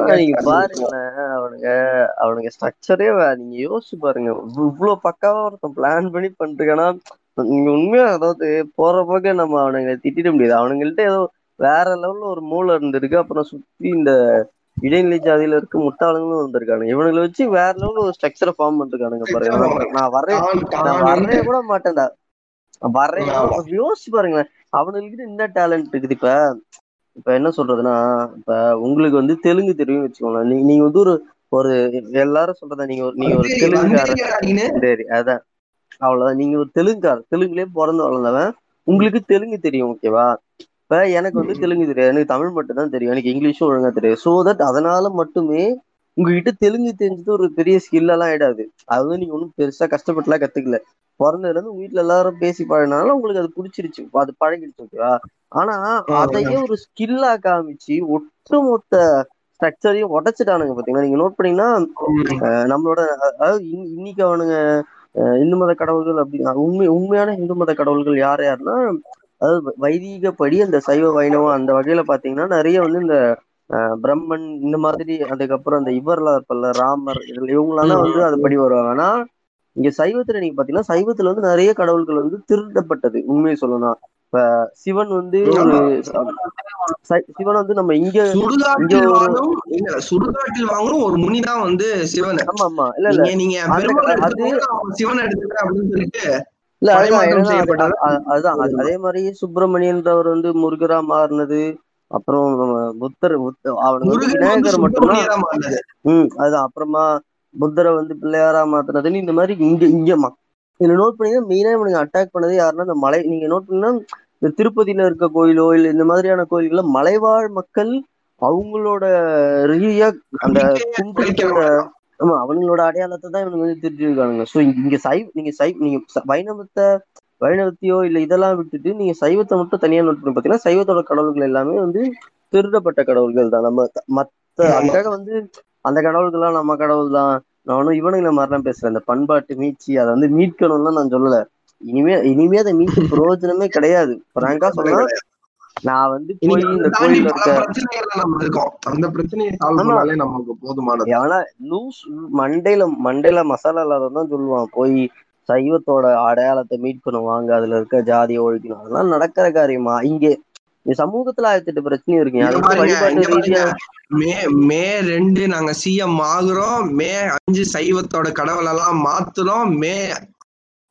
S2: அவனுங்க அவனுங்க ஸ்ட்ரக்சரே நீங்க யோசிச்சு பாருங்க. இவ்வ- இவ்வளவு பக்காவா ஒருத்தன் பிளான் பண்ணி பண்ணிருக்கானா நீங்க உண்மையா அதாவது போற போக நம்ம அவனுங்க திட்டிட முடியாது. அவனுங்கள்ட்ட ஏதோ வேற லெவல்ல ஒரு மூளை இருந்திருக்கு. அப்புறம் சுத்தி இந்த இடைநிலை ஜாதியில இருக்க முட்டாளுங்களும் வந்திருக்கானுங்க. இவனுங்களை வச்சு வேற லெவல்ல ஒரு ஸ்ட்ரக்சரை ஃபார்ம் பண்ணிருக்கானுங்க பாருங்க. நான் வரேன் நான் வரவே கூட மாட்டேன்டா. வரேன். யோசிச்சு பாருங்களேன். அவனுக்கு என்ன டேலண்ட் இருக்குது. இப்ப இப்ப என்ன சொல்றதுன்னா இப்ப உங்களுக்கு வந்து தெலுங்கு தெரியும் வச்சுக்கோங்களேன். நீ நீங்க வந்து ஒரு ஒரு எல்லாரும் சொல்றதா நீங்க ஒரு நீங்க ஒரு
S1: நீனு?
S2: சரி அதான். அவ்வளவுதான். நீங்க ஒரு தெலுங்குக்காரர் தெலுங்குலயே பிறந்து வளர்ந்தவன். உங்களுக்கு தெலுங்கு தெரியும் ஓகேவா இப்ப எனக்கு வந்து தெலுங்கு தெரியாது. எனக்கு தமிழ் மட்டும் தான் தெரியும். எனக்கு இங்கிலீஷும் ஒழுங்கா தெரியாது. சோ தட் அதனால மட்டுமே உங்ககிட்ட தெலுங்கு தெரிஞ்சது ஒரு பெரிய ஸ்கில் எல்லாம் ஆயிடாது. அது வந்து நீங்க ஒன்றும் பெருசா கஷ்டப்பட்டுலாம் கத்துக்கல. பிறந்ததுல இருந்து உங்க வீட்டுல எல்லாரும் பேசி பழகினாலும் உங்களுக்கு அது பிடிச்சிருச்சு. அது பழகிடுச்சு ஓகேவா ஆனா அதையே ஒரு ஸ்கில்லா காமிச்சு ஒட்டுமொத்த ஸ்ட்ரக்சரையும் உடைச்சிட்டானுங்க பாத்தீங்களா? நீங்க நோட் பண்ணீங்கன்னா நம்மளோட அதாவது இன்- இன்னைக்கு அவனுங்க இந்து மத கடவுள்கள் அப்படி உண்மை உண்மையான இந்து மத கடவுள்கள் யார் யாருன்னா அதாவது வைதீகப்படி அந்த சைவ வைணவம் அந்த வகையில பாத்தீங்கன்னா நிறைய வந்து இந்த பிரம்மன் இந்த மாதிரி அதுக்கப்புறம் அந்த இவர்லாம் இருப்பல்ல ராமர் இதுல இவங்களெல்லாம் வந்து அது படி வருவாங்க. ஆனா இங்க சைவத்துல நீங்க பாத்தீங்கன்னா சைவத்துல வந்து நிறைய கடவுள்கள் வந்து திருடப்பட்டது. உண்மையை சொல்லணும் இப்ப சிவன் வந்து ஒரு சிவன் வந்து நம்ம இங்க
S1: சுடுகாட்டில்
S2: இங்க ஒரு-
S1: முனிதான் வந்து சிவன்.
S2: ஆமா ஆமா இல்ல இல்ல.
S1: நீங்க சிவன் எடுத்துக்கிறேன் அப்படின்னு சொல்லிட்டு
S2: இல்ல அதுதான் அது- மாதிரி சுப்பிரமணியன்றவர் வந்து முருகரா மாறினது அப்புறம் புத்தர் விநாயகர் மட்டும்தான்.
S1: சுப்பிரமணியரா மாறினது
S2: ம் அதுதான் அப்புறமா புத்தரை வந்து பிள்ளையாரா மாத்துனதுன்னு இந்த மாதிரி இங்க இங்க இதுல நோட் பண்ணீங்கன்னா மெயினா இவனுங்க அட்டாக் பண்ணது யாருன்னா இந்த மலை நீங்க நோட் பண்ணீங்கன்னா இந்த திருப்பதியில இருக்க கோயிலோ இல்ல இந்த மாதிரியான கோயில்கள்ல மலைவாழ் மக்கள் அவங்களோட ரீதியா அந்த கும்பிட்டு ஆமா அவங்களோட அடையாளத்தை தான் இவனுங்க வந்து திருட்டிருக்கானுங்க ஸோ இங்க சைவ நீங்க சைவ நீங்க ச- வைணவத்தை வைணவத்தையோ இல்ல இதெல்லாம் விட்டுட்டு நீங்க சைவத்தை மட்டும் தனியா நோட் பண்ணி பாத்தீங்கன்னா சைவத்தோட கடவுள்கள் எல்லாமே வந்து திருடப்பட்ட கடவுள்கள் தான். நம்ம மத்த அதுக்காக வந்து அந்த கடவுள்கள்லாம் நம்ம கடவுள் தான். நான் ஒன்றும் இவனுங்களை மாதிரிலாம் பேசுறேன். இந்த பண்பாட்டு மீட்சி அதை வந்து மீட்கணும்லாம் நான் சொல்லல. இனிமே இனிமே அதை மீட்டு பிரயோஜனமே கிடையாது. பிராங்கா சொன்னா நான் வந்து போய் இந்த
S1: இருக்கோம். அந்த பிரச்சனையை சால்வ்
S2: ஆமா.
S1: பண்ணாலே நமக்கு போதுமானது.
S2: எவனா லூஸ் மண்டையில மண்டையில மசாலா இல்லாதவன் தான் சொல்லுவான். போய் சைவத்தோட அடையாளத்தை மீட்கணும் வாங்க அதுல இருக்க ஜாதியை ஒழிக்கணும். அதெல்லாம் நடக்கிற காரியமா? இங்க சமூகத்துல ஆயிரத்தி எட்டு பிரச்சனையும் இருக்குங்க
S1: மே மே ரெண்டு நாங்க சிஎம் ஆகுறோம். மே அஞ்சு சைவத்தோட கடவுள் எல்லாம் மாத்துறோம். மே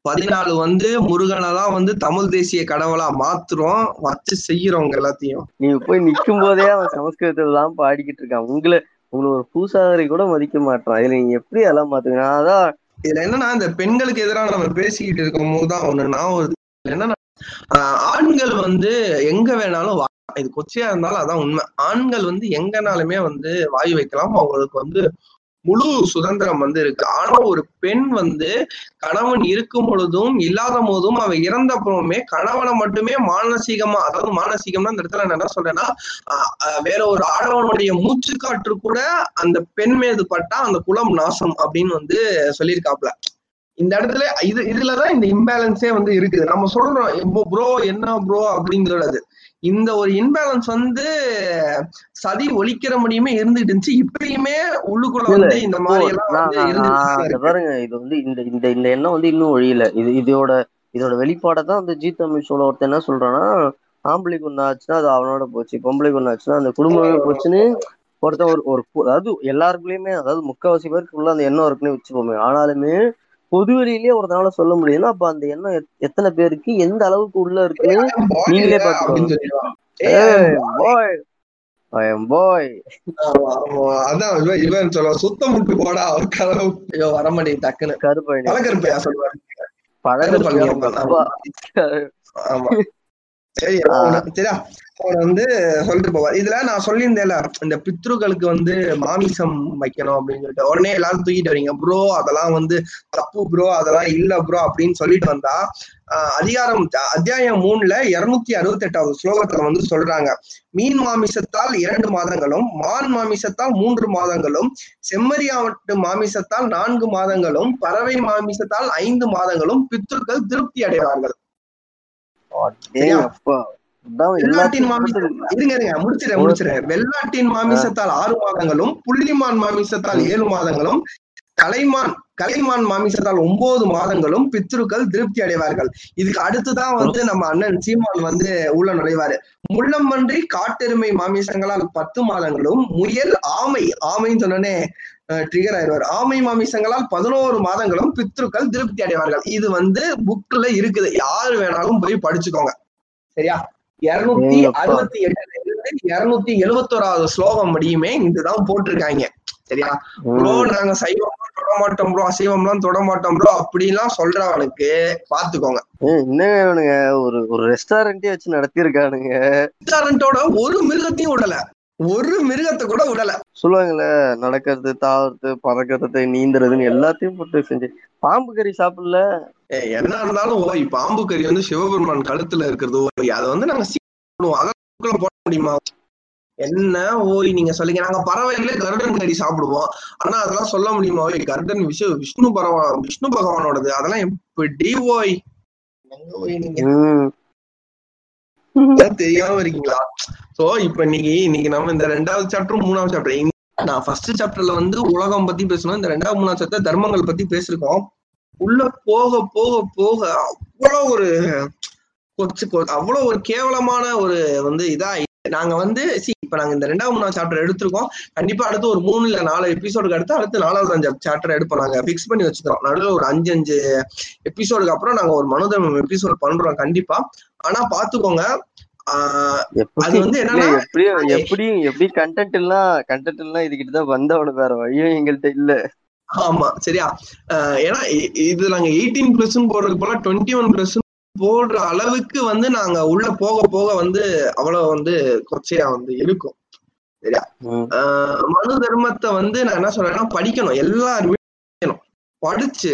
S1: பதினாலு வந்து முருகனெல்லாம் வந்து தமிழ் தேசிய கடவுளா மாத்துறோம் வச்சு செய்யறோங்க எல்லாத்தையும்.
S2: நீங்க போய் நிக்கும் போதே அவன் சமஸ்கிருதத்துல தான் பாடிக்கிட்டு இருக்கான். உங்களை உங்களை ஒரு பூசாரி கூட மதிக்க மாட்டான். இதுல நீங்க எப்படி அதெல்லாம் மாத்துவீங்க நான் அதான்
S1: இதுல என்னன்னா இந்த பெண்களுக்கு எதிராக நம்ம பேசிக்கிட்டு இருக்கும் போதுதான் ஒண்ணு நான் ஒரு என்னன்னா ஆஹ் ஆண்கள் வந்து எங்க வேணாலும் வா- இது கொச்சையா இருந்தாலும் அதான் உண்மை. ஆண்கள் வந்து எங்கனாலுமே வந்து வாய் வைக்கலாம். அவங்களுக்கு வந்து முழு சுதந்திரம் வந்து இருக்கு. ஆனா ஒரு பெண் வந்து கணவன் இருக்கும் பொழுதும் இல்லாத போதும் அவ இறந்த அப்புறமே கணவனை மட்டுமே மானசீகமா அதாவது மானசீகம்னா அந்த இடத்துல நான் என்ன சொல்றேன்னா வேற ஒரு ஆடவனுடைய மூச்சு காற்று கூட அந்த பெண் மீது பட்டா அந்த குலம் நாசம் அப்படின்னு வந்து சொல்லியிருக்காப்ல. இந்த இடத்துல இது இதுலதான் இந்த இம்பேலன்ஸே வந்து இருக்குது. நம்ம சொல்றோம் ப்ரோ என்ன ப்ரோ அப்படிங்கிறது. இந்த ஒரு இம்பேலன்ஸ் வந்து சதி ஒழிக்கிற முடியுமே இருந்துட்டு இருந்துச்சு. இப்பயுமே உள்ளுக்குள்ள வந்து இந்த மாதிரி எல்லாம் வந்து
S2: பாருங்க இது வந்து இந்த இந்த இந்த எண்ணம் வந்து இன்னும் ஒழியல. இது இதோட இதோட வெளிப்பாடை தான் அந்த ஜி தமிழ் ஷோல ஒருத்தன் என்ன சொல்றான்னா ஆம்பளைக்கு ஒண்ணு ஆச்சுன்னா அது அவனோட போச்சு பொம்பளைக்கு ஒண்ணு ஆச்சுன்னா அந்த குடும்பமே போச்சுன்னு ஒருத்தன் ஒரு ஒரு அதாவது எல்லாருக்குள்ளயுமே அதாவது முக்காவாசி பேருக்கு உள்ள அந்த எண்ணம் இருக்குன்னு வச்சுப்போமே ஆனாலுமே பொதுவெளியிலேயே ஒருத்தனால சொல்ல முடியுதுன்னா அப்ப அந்த எண்ணம் எத்- எத்தனை பேருக்கு எந்த அளவுக்கு உள்ள இருக்குன்னு
S1: பாய்
S2: நீங்களே பாத்துக்கோங்க.
S1: அதான் இவன் இவன் சொல்லுவான் சுத்த முட்டு போடா அவர் கதவு. ஐயோ வரமாட்டேங்குது டக்குன்னு.
S2: கருப்பழனி.
S1: சொல்லுவாரு? கருப்பழனி ஆமா. அவர் வந்து சொல்லிட்டு போவார். இதுல நான் சொல்லியிருந்தேன்ல இந்த பித்ருக்களுக்கு வந்து மாமிசம் வைக்கணும் அப்படின்னு சொல்லிட்டு. உடனே எல்லாரும் தூக்கிட்டு வரீங்க ப்ரோ அதெல்லாம் வந்து தப்பு ப்ரோ அதெல்லாம் இல்ல ப்ரோ அப்படின்னு சொல்லிட்டு வந்தா அதிகாரம் அத்தியாயம் மூணுல இருநூத்தி அறுபத்தி எட்டாவது ஸ்லோகத்துல வந்து சொல்றாங்க மீன் மாமிசத்தால் இரண்டு மாதங்களும் மான் மாமிசத்தால் மூன்று மாதங்களும் செம்மறியாவட்டு மாமிசத்தால் நான்கு மாதங்களும் பறவை மாமிசத்தால் ஐந்து மாதங்களும் பித்ருக்கள் திருப்தி அடைவார்கள்.
S2: அதான்
S1: வெள்ளாட்டின் மாமிசத்தால் ஆறு மாதங்களும் புள்ளிமான் மாமிசத்தால் ஏழு மாதங்களும் கலைமான் கலைமான் மாமிசத்தால் ஒன்பது மாதங்களும் பித்ருக்கள் திருப்தி அடைவார்கள். இதுக்கு அடுத்துதான் வந்து நம்ம அண்ணன் சீமான் வந்து உள்ள நுழைவாரு. முள்ளம்பன்றி காட்டெருமை மாமிசங்களால் பத்து மாதங்களும் முயல் ஆமை ஆமைன்னு சொன்னோடனே ட்ரிகர் ஆயிடுவார். ஆமை மாமிசங்களால் பதினோரு மாதங்களும் பித்ருக்கள் திருப்தி அடைவார்கள். இது வந்து புக்ல இருக்குது. யாரு வேணாலும் போய் படிச்சுக்கோங்க. சரியா? இருநூத்தி. அறுபத்தி எட்டுல இருந்து இருநூத்தி எழுபத்தோராவது ஸ்லோகம் முடியுமே இதுதான் போட்டிருக்காங்க. சரியா? ப்ரோ நாங்க சைவம்லாம் தொட மாட்டோம் ப்ரோ அசைவம்லாம் தொட மாட்டோம் ப்ரோ அப்படிலாம் சொல்றவனுக்கு பாத்துக்கோங்க.
S2: என்னங்க இவனுங்க ஒரு ஒரு ரெஸ்டாரண்டே வச்சு நடத்தியிருக்கானுங்க.
S1: ரெஸ்டாரண்டோட ஒரு மிருகத்தையும் விடல. ஒரு மிருகத்தை கூட விடல.
S2: சொல்லுவாங்கல்ல நடக்கிறது தாவறது பறக்கிறது நீந்துறதுன்னு எல்லாத்தையும் போட்டு செஞ்சு. பாம்பு கறி சாப்பிடல?
S1: என்ன இருந்தாலும் ஓய் பாம்பு கறி வந்து சிவபெருமான் கழுத்துல இருக்கிறது ஓய் அதை வந்து நாங்க அதெல்லாம் போட முடியுமா? என்ன ஓய் நீங்க சொல்லுங்க நாங்க பறவைகளே கருடன் கறி சாப்பிடுவோம். ஆனா அதெல்லாம் சொல்ல முடியுமா? ஓய் கருடன் விஷ்ணு விஷ்ணு பகவான் விஷ்ணு பகவானோடது. அதெல்லாம் எப்படி ஓய்? நீங்க? தெரியாம இருக்கீங்களா? சோ இப்ப இன்னைக்கு இன்னைக்கு நம்ம இந்த ரெண்டாவது சாப்டர் மூணாவது சாப்டர் நான் ஃபர்ஸ்ட் சாப்டர்ல வந்து உலகம் பத்தி பேசணும். இந்த ரெண்டாவது மூணாவது சாப்டர் தர்மங்கள் பத்தி பேசிருக்கோம். உள்ள போக போக போக அவ்வளவு ஒரு கொச்சு அவ்வளவு ஒரு கேவலமான ஒரு வந்து இதா நாங்க வந்து see, இப்ப நாங்க இந்த ரெண்டாவது மூணாவது சாப்டர் எடுத்திருக்கோம். கண்டிப்பா அடுத்து ஒரு மூணு இல்ல நாலு எபிசோடுக்கு அடுத்து அடுத்து நாலாவது அஞ்சு சாப்டர் எடுப்போம் நாங்க. பிக்ஸ் பண்ணி வச்சுக்கிறோம். நடுவில் ஒரு அஞ்சு அஞ்சு எபிசோடுக்கு அப்புறம் நாங்க ஒரு மனோதர்மம் எபிசோட் பண்றோம் கண்டிப்பா. ஆனா பாத்துக்கோங்க அது
S2: எப்படி
S1: வந்து
S2: எப்படியும் எப்படியும் எப்படி கண்டென்ட் எல்லாம் கண்டென்ட் எல்லாம் இதுகிட்ட தான் வந்தவனுக்கு வேற வழியும் எங்கள்கிட்ட இல்ல.
S1: ஆமா சரியா? ஏன்னா இது நாங்க எயிட்டீன் பிளஸ் போடுறதுக்கு போல டுவெண்ட்டி ஒன் பிளஸ் போடுற அளவுக்கு வந்து நாங்க உள்ள போக போக வந்து அவ்வளவு வந்து கொச்சையா வந்து இருக்கும். சரியா? மனு தர்மத்தை வந்து நான் என்ன சொல்றேன்னா படிக்கணும். எல்லாருமே படிச்சு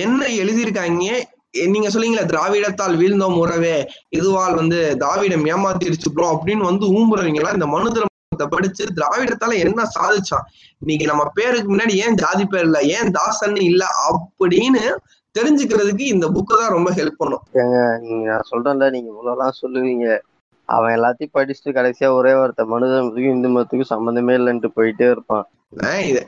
S1: என்ன எழுதியிருக்காங்க நீங்க சொல்லுங்களே திராவிடத்தால் வீழ்ந்தோம் உறவே இதுவால் வந்து திராவிடம் ஏமாத்திருச்சு ப்ரோ அப்படின்னு வந்து ஊம்புறவங்க இந்த மனு தர்மத்தை படிச்சு திராவிடத்தால என்ன சாதிச்சான்? இன்னைக்கு நம்ம பேருக்கு முன்னாடி ஏன் ஜாதி பேர் இல்ல ஏன் தாசன் இல்ல அப்படின்னு தெரிஞ்சுக்கிறதுக்கு இந்த புக்கு தான் ரொம்ப ஹெல்ப் பண்ணும்.
S2: நீங்க நான் சொல்றேன்ல நீங்க இவ்வளவுலாம் சொல்லுவீங்க. அவன் எல்லாத்தையும் படிச்சுட்டு கடைசியா ஒரே வார்த்தை மனுதர்மத்துக்கும் இந்து மதத்துக்கும் சம்மந்தமே இல்லைன்ட்டு போயிட்டே இருப்பான்.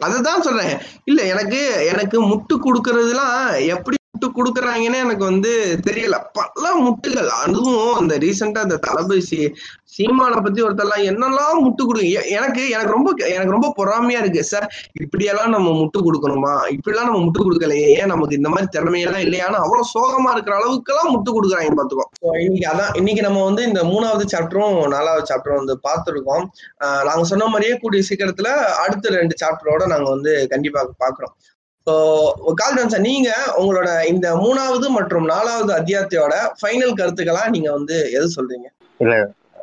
S1: அதுதான் சொல்றேன். இல்ல எனக்கு எனக்கு முட்டு கொடுக்கறதுலாம் எப்படி முட்டு கொடுக்குறாங்கன்னு எனக்கு வந்து தெரியல. பல முட்டுகள். அதுவும் அந்த ரீசெண்டா அந்த தளபதி சி சீமானை பத்தி ஒருத்தர்லாம் என்னெல்லாம் முட்டு கொடுங்க எனக்கு எனக்கு ரொம்ப எனக்கு ரொம்ப பொறாமையா இருக்கு. சார் இப்படியெல்லாம் நம்ம முட்டு கொடுக்கணுமா? இப்படிலாம் நம்ம முட்டு கொடுக்கலையே. ஏன் நமக்கு இந்த மாதிரி திறமையெல்லாம் இல்லையான்னு அவ்வளவு சோகமா இருக்கிற அளவுக்குலாம் முட்டு கொடுக்குறாங்க பாத்துக்கோ. இன்னைக்கு அதான் இன்னைக்கு நம்ம வந்து இந்த மூணாவது சாப்டரும் நாலாவது சாப்டரும் வந்து பார்த்துருக்கோம் ஆஹ் நாங்க சொன்ன மாதிரியே கூடிய சீக்கிரத்துல அடுத்த ரெண்டு சாப்டரோட நாங்க வந்து கண்டிப்பா பாக்குறோம். ஸோ கால்டன் சார் நீங்க உங்களோட இந்த மூணாவது மற்றும் நாலாவது அத்தியாயத்தோட ஃபைனல் கருத்துக்களா நீங்க வந்து எது சொல்றீங்க?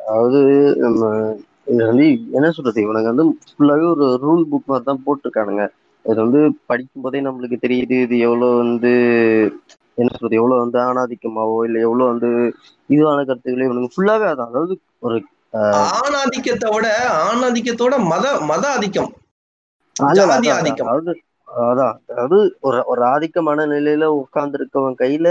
S2: அதாவது நம்ம இது வந்து என்ன சொல்றது? இவனுங்க வந்து ஃபுல்லாவே ஒரு ரூல் புக் மாதிரி தான் போட்டிருக்கானுங்க. இது வந்து படிக்கும் போதே நம்மளுக்கு தெரியுது இது எவ்வளவு வந்து என்ன சொல்றது எவ்வளவு வந்து ஆணாதிக்கமாவோ இல்ல எவ்வளவு வந்து இதுவான கருத்துக்களே இவனுங்க ஃபுல்லாவே அதான். அதாவது ஒரு
S1: ஆணாதிக்கத்தை விட ஆணாதிக்கத்தோட மத மத ஆதிக்கம். ஆதிக்கம்.
S2: அதாவது அதான் அதாவது ஒரு ஒரு ஆதிக்க மனநிலையில உட்கார்ந்து இருக்கவன் கையில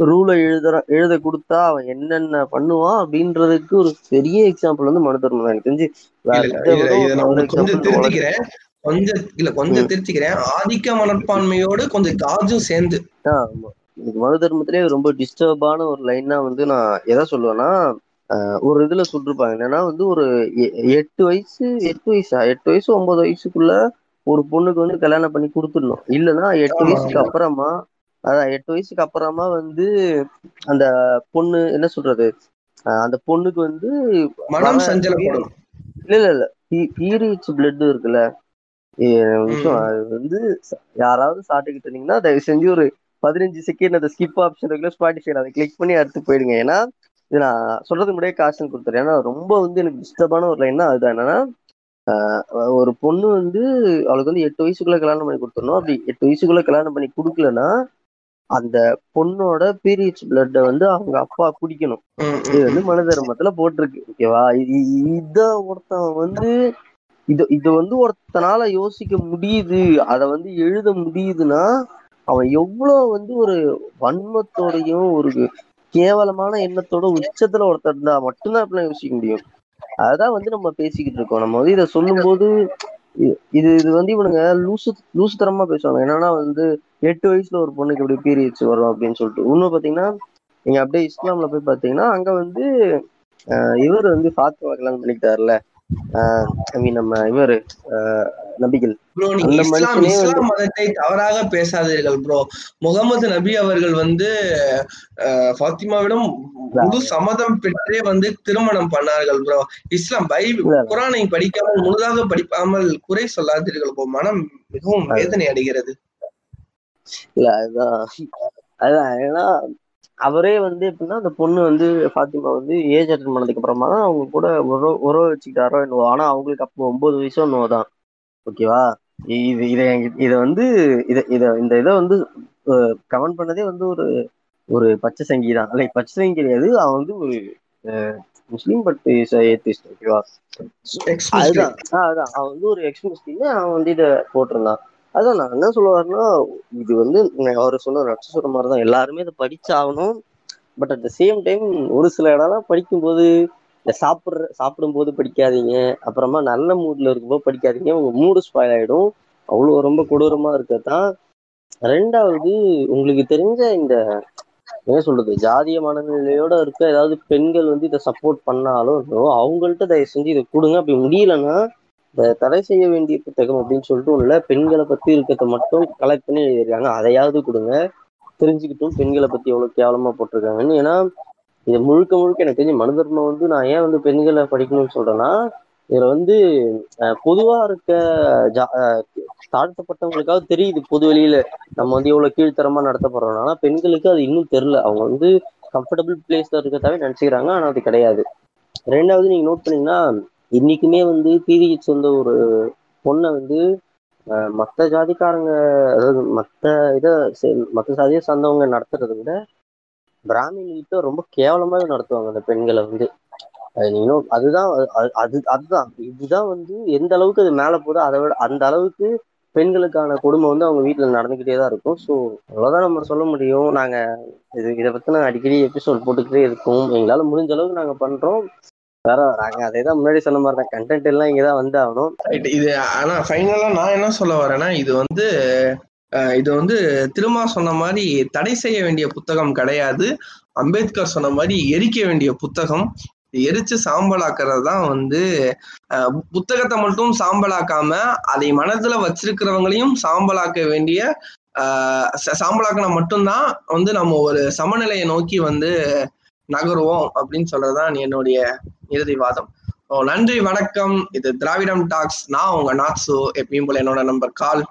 S2: ரூலை எழுதுற எழுத கொடுத்தா அவன் என்னென்ன பண்ணுவான் அப்படின்றதுக்கு ஒரு பெரிய எக்ஸாம்பிள் வந்து மனு தர்மம் தான் எனக்கு தெரிஞ்சு
S1: கொஞ்சம் திருத்திக்கிறேன் கொஞ்சம் இல்ல கொஞ்சம் திருத்திக்கிறேன் ஆதிக்க மனப்பான்மையோடு கொஞ்சம் காஜும் சேர்ந்து.
S2: எனக்கு மனு தர்மத்திலே ரொம்ப டிஸ்டர்பான ஒரு லைன்னா வந்து நான் எதை சொல்லுவேன்னா ஒரு இதுல சொல்லிருப்பாங்க. என்னன்னா வந்து ஒரு எட்டு வயசு எட்டு வயசா? எட்டு வயசு ஒன்பது வயசுக்குள்ள ஒரு பொண்ணுக்கு வந்து கல்யாணம் பண்ணி கொடுத்துடணும். இல்லைன்னா எட்டு வயசுக்கு. அப்புறமா அதான் எட்டு வயசுக்கு அப்புறமா வந்து அந்த பொண்ணு என்ன சொல்றது அந்த பொண்ணுக்கு வந்து
S1: மனம்
S2: வர
S1: சஞ்சலப்படும்
S2: இல்ல இல்ல இல்ல. பீரியட்ஸ் பிளட் இருக்குல்ல. அது வந்து யாராவது சாப்பிட்டுக்கிட்டு இருந்தீங்கன்னா தயவு செஞ்சு ஒரு பதினஞ்சு செகண்ட் அந்த ஸ்கிப் ஆப்ஷன் இருக்குல்ல ஸ்பாட்டிஃபை அதை கிளிக் பண்ணி அடுத்து போயிடுங்க. ஏன்னா இது நான் சொல்றதுக்கு முன்னாடியே காசன் கொடுத்துறேன். ஏன்னா ரொம்ப வந்து எனக்கு டிஸ்டர்பான ஒரு லைன் தான் அதுதான். என்னன்னா ஒரு பொண்ணு வந்து அவளுக்கு வந்து எட்டு வயசுக்குள்ள கல்யாணம் பண்ணி கொடுத்துடணும். அப்படி எட்டு வயசுக்குள்ள கல்யாணம் பண்ணி கொடுக்கலன்னா அந்த பொண்ணோட பீரியட்ஸ் பிளட்டை வந்து அவங்க அப்பா குடிக்கணும். இது வந்து. மனு தர்மத்துல போட்டிருக்கு. ஓகேவா? இது ஒருத்தன் வந்து இது இது வந்து ஒருத்தனால யோசிக்க முடியுது. அத வந்து எழுத முடியுதுன்னா அவன் எவ்வளவு வந்து ஒரு வன்மத்தோடையும் ஒரு கேவலமான எண்ணத்தோட உச்சத்துல ஒருத்தர் இருந்தா மட்டும்தான் இப்படிலாம் யோசிக்க முடியும். அதான் வந்து நம்ம பேசிக்கிட்டு இருக்கோம். நம்ம வந்து இதை சொல்லும்போது போது இது இது வந்து இவனுங்க லூசு லூசு தரமா பேசுவாங்க. என்னன்னா வந்து எட்டு வயசுல ஒரு பொண்ணுக்கு இப்படி பீரியட்ஸ் வரும் அப்படின்னு சொல்லிட்டு. இன்னும் பாத்தீங்கன்னா நீங்க அப்படியே இஸ்லாம்ல போய் பாத்தீங்கன்னா அங்க வந்து இவர் வந்து ஃபாத்திமா கல்யாணம் பண்ணிக்கிட்டாருல ஐ மீன் நம்ம இவரு நபிகள்.
S1: மதத்தை தவறாக பேசாதீர்கள் ப்ரோ முகமது நபி அவர்கள் வந்து ஃபாத்திமாவிடம் முழு சம்மதம் பெற்றே வந்து திருமணம் பண்ணார்கள் ப்ரோ இஸ்லாம் பைபிள் குரானை படிக்காமல் முழுதாக படிக்காமல் குறை சொல்லாதீர்கள் ப்ரோ மனம் மிகவும் வேதனை அடைகிறது
S2: இல்ல அதுதான் அதுதான் ஏன்னா அவரே வந்து எப்படின்னா அந்த பொண்ணு வந்து ஃபாத்திமா வந்து ஏஜ் அட்டன் பண்ணதுக்கு அப்புறமா தான் அவங்க கூட உறவு உறவு வச்சுக்கிட்டாரோ என்னவோ. ஆனா அவங்களுக்கு அப்போ ஒன்பது வயசோ என்னவோ தான். ஓகேவா? இது இதை இதை வந்து இதை இதை இந்த இதை வந்து கமெண்ட் பண்ணதே வந்து ஒரு ஒரு பச்சை சங்கி தான். லைக் பச்சை சங்கி கிடையாது. அவன் வந்து ஒரு முஸ்லீம் பட் ஏத்திஸ்ட் ஓகேவா. அதுதான். அதான் அவன் வந்து ஒரு எக்ஸ் முஸ்லீம் அவன் வந்து இதை போட்டிருந்தான். அதான் நான் என்ன சொல்லுவாருன்னா இது வந்து அவர் சொன்ன நட்ச சொல்ற மாதிரி தான் எல்லாருமே இதை படிச்சாகணும். But at the same time ஒரு சில இடம்லாம் படிக்கும்போது இந்த சாப்பிட்ற சாப்பிடும்போது படிக்காதீங்க. அப்புறமா நல்ல மூட்ல இருக்கும்போது படிக்காதீங்க. உங்க மூடு ஸ்பாயில் ஆயிடும். அவ்வளோ ரொம்ப கொடூரமா இருக்கத்தான் ரெண்டாவது உங்களுக்கு தெரிஞ்ச இந்த என்ன சொல்றது ஜாதிய மனநிலையோட இருக்க ஏதாவது பெண்கள் வந்து இதை சப்போர்ட் பண்ணாலும் அவங்கள்ட்ட தயவு செஞ்சு இதை கொடுங்க. அப்படி முடியலன்னா இந்த தடை செய்ய வேண்டிய புத்தகம் அப்படின்னு சொல்லிட்டு உள்ள பெண்களை பத்தி இருக்கிறத மட்டும் கலெக்ட் பண்ணி எழுதியிருக்காங்க. அதையாவது கொடுங்க. தெரிஞ்சுக்கிட்டும் பெண்களை பத்தி எவ்வளவு கேவலமா போட்டிருக்காங்கன்னு. ஏன்னா இது முழுக்க முழுக்க எனக்கு தெரிஞ்சு மனு தர்மம் வந்து நான் ஏன் வந்து பெண்களை படிக்கணும்னு சொல்றேன்னா இதுல வந்து பொதுவா இருக்க ஜா தாழ்த்தப்பட்டவங்களுக்காவது தெரியுது பொது வெளியில நம்ம வந்து எவ்வளவு கீழ்த்தரமா நடத்தப்படுறோம் ஆனா பெண்களுக்கு அது இன்னும் தெரியல. அவங்க வந்து கம்ஃபர்டபுள் பிளேஸ்ல இருக்கிறதாவே நினைச்சுக்கிறாங்க. ஆனா அது கிடையாது. ரெண்டாவது நீங்க நோட் பண்ணீங்கன்னா இன்னைக்குமே வந்து பிரிஹெச் வந்து ஒரு பொண்ணை வந்து மற்ற ஜாதிக்காரங்க அதாவது மற்ற இதை மற்ற ஜாதியை சார்ந்தவங்க நடத்துறதை விட பிராமின் கிட்ட ரொம்ப கேவலமாக நடத்துவாங்க அந்த பெண்களை வந்து. அது இன்னும் அதுதான் அது அது- அது அதுதான். இதுதான் வந்து எந்த அளவுக்கு அது மேலே போதோ அதை விட அந்த அளவுக்கு பெண்களுக்கான கொடுமை வந்து அவங்க வீட்டில் நடந்துக்கிட்டே தான் இருக்கும். ஸோ அவ்வளோதான் நம்ம சொல்ல முடியும். நாங்கள் இது இதை பற்றின அடிக்கடி எபிசோட் போட்டுக்கிட்டே இருக்கோம். எங்களால் முடிஞ்ச அளவுக்கு நாங்கள் பண்ணுறோம் வேற நாங்க அதே தான் முன்னாடி சொன்ன மாதிரி தான் கண்டென்ட் எல்லாம் இங்கதான் வந்து ஆகணும்
S1: இது ஆனா ஃபைனலா நான் என்ன சொல்ல வரேன்னா இது வந்து இது வந்து திருமா சொன்ன மாதிரி தடை செய்ய வேண்டிய புத்தகம் கிடையாது. அம்பேத்கர் சொன்ன மாதிரி எரிக்க வேண்டிய புத்தகம். எரிச்சு சாம்பலாக்குறது தான் வந்து புத்தகத்தை மட்டும் சாம்பலாக்காம அதை மனதுல வச்சிருக்கிறவங்களையும் சாம்பலாக்க வேண்டிய ஆஹ் ச- சாம்பலாக்கினா மட்டும்தான் வந்து நம்ம ஒரு சமநிலையை நோக்கி வந்து நகருவோம் அப்படின்னு சொல்றதுதான் என்னுடைய இறுதி வாதம் ஓ, நன்றி வணக்கம். இது திராவிடம் டாக்ஸ். நான் உங்க நாட்சு எப்பயும் போல என்னோட நம்பர் கால்.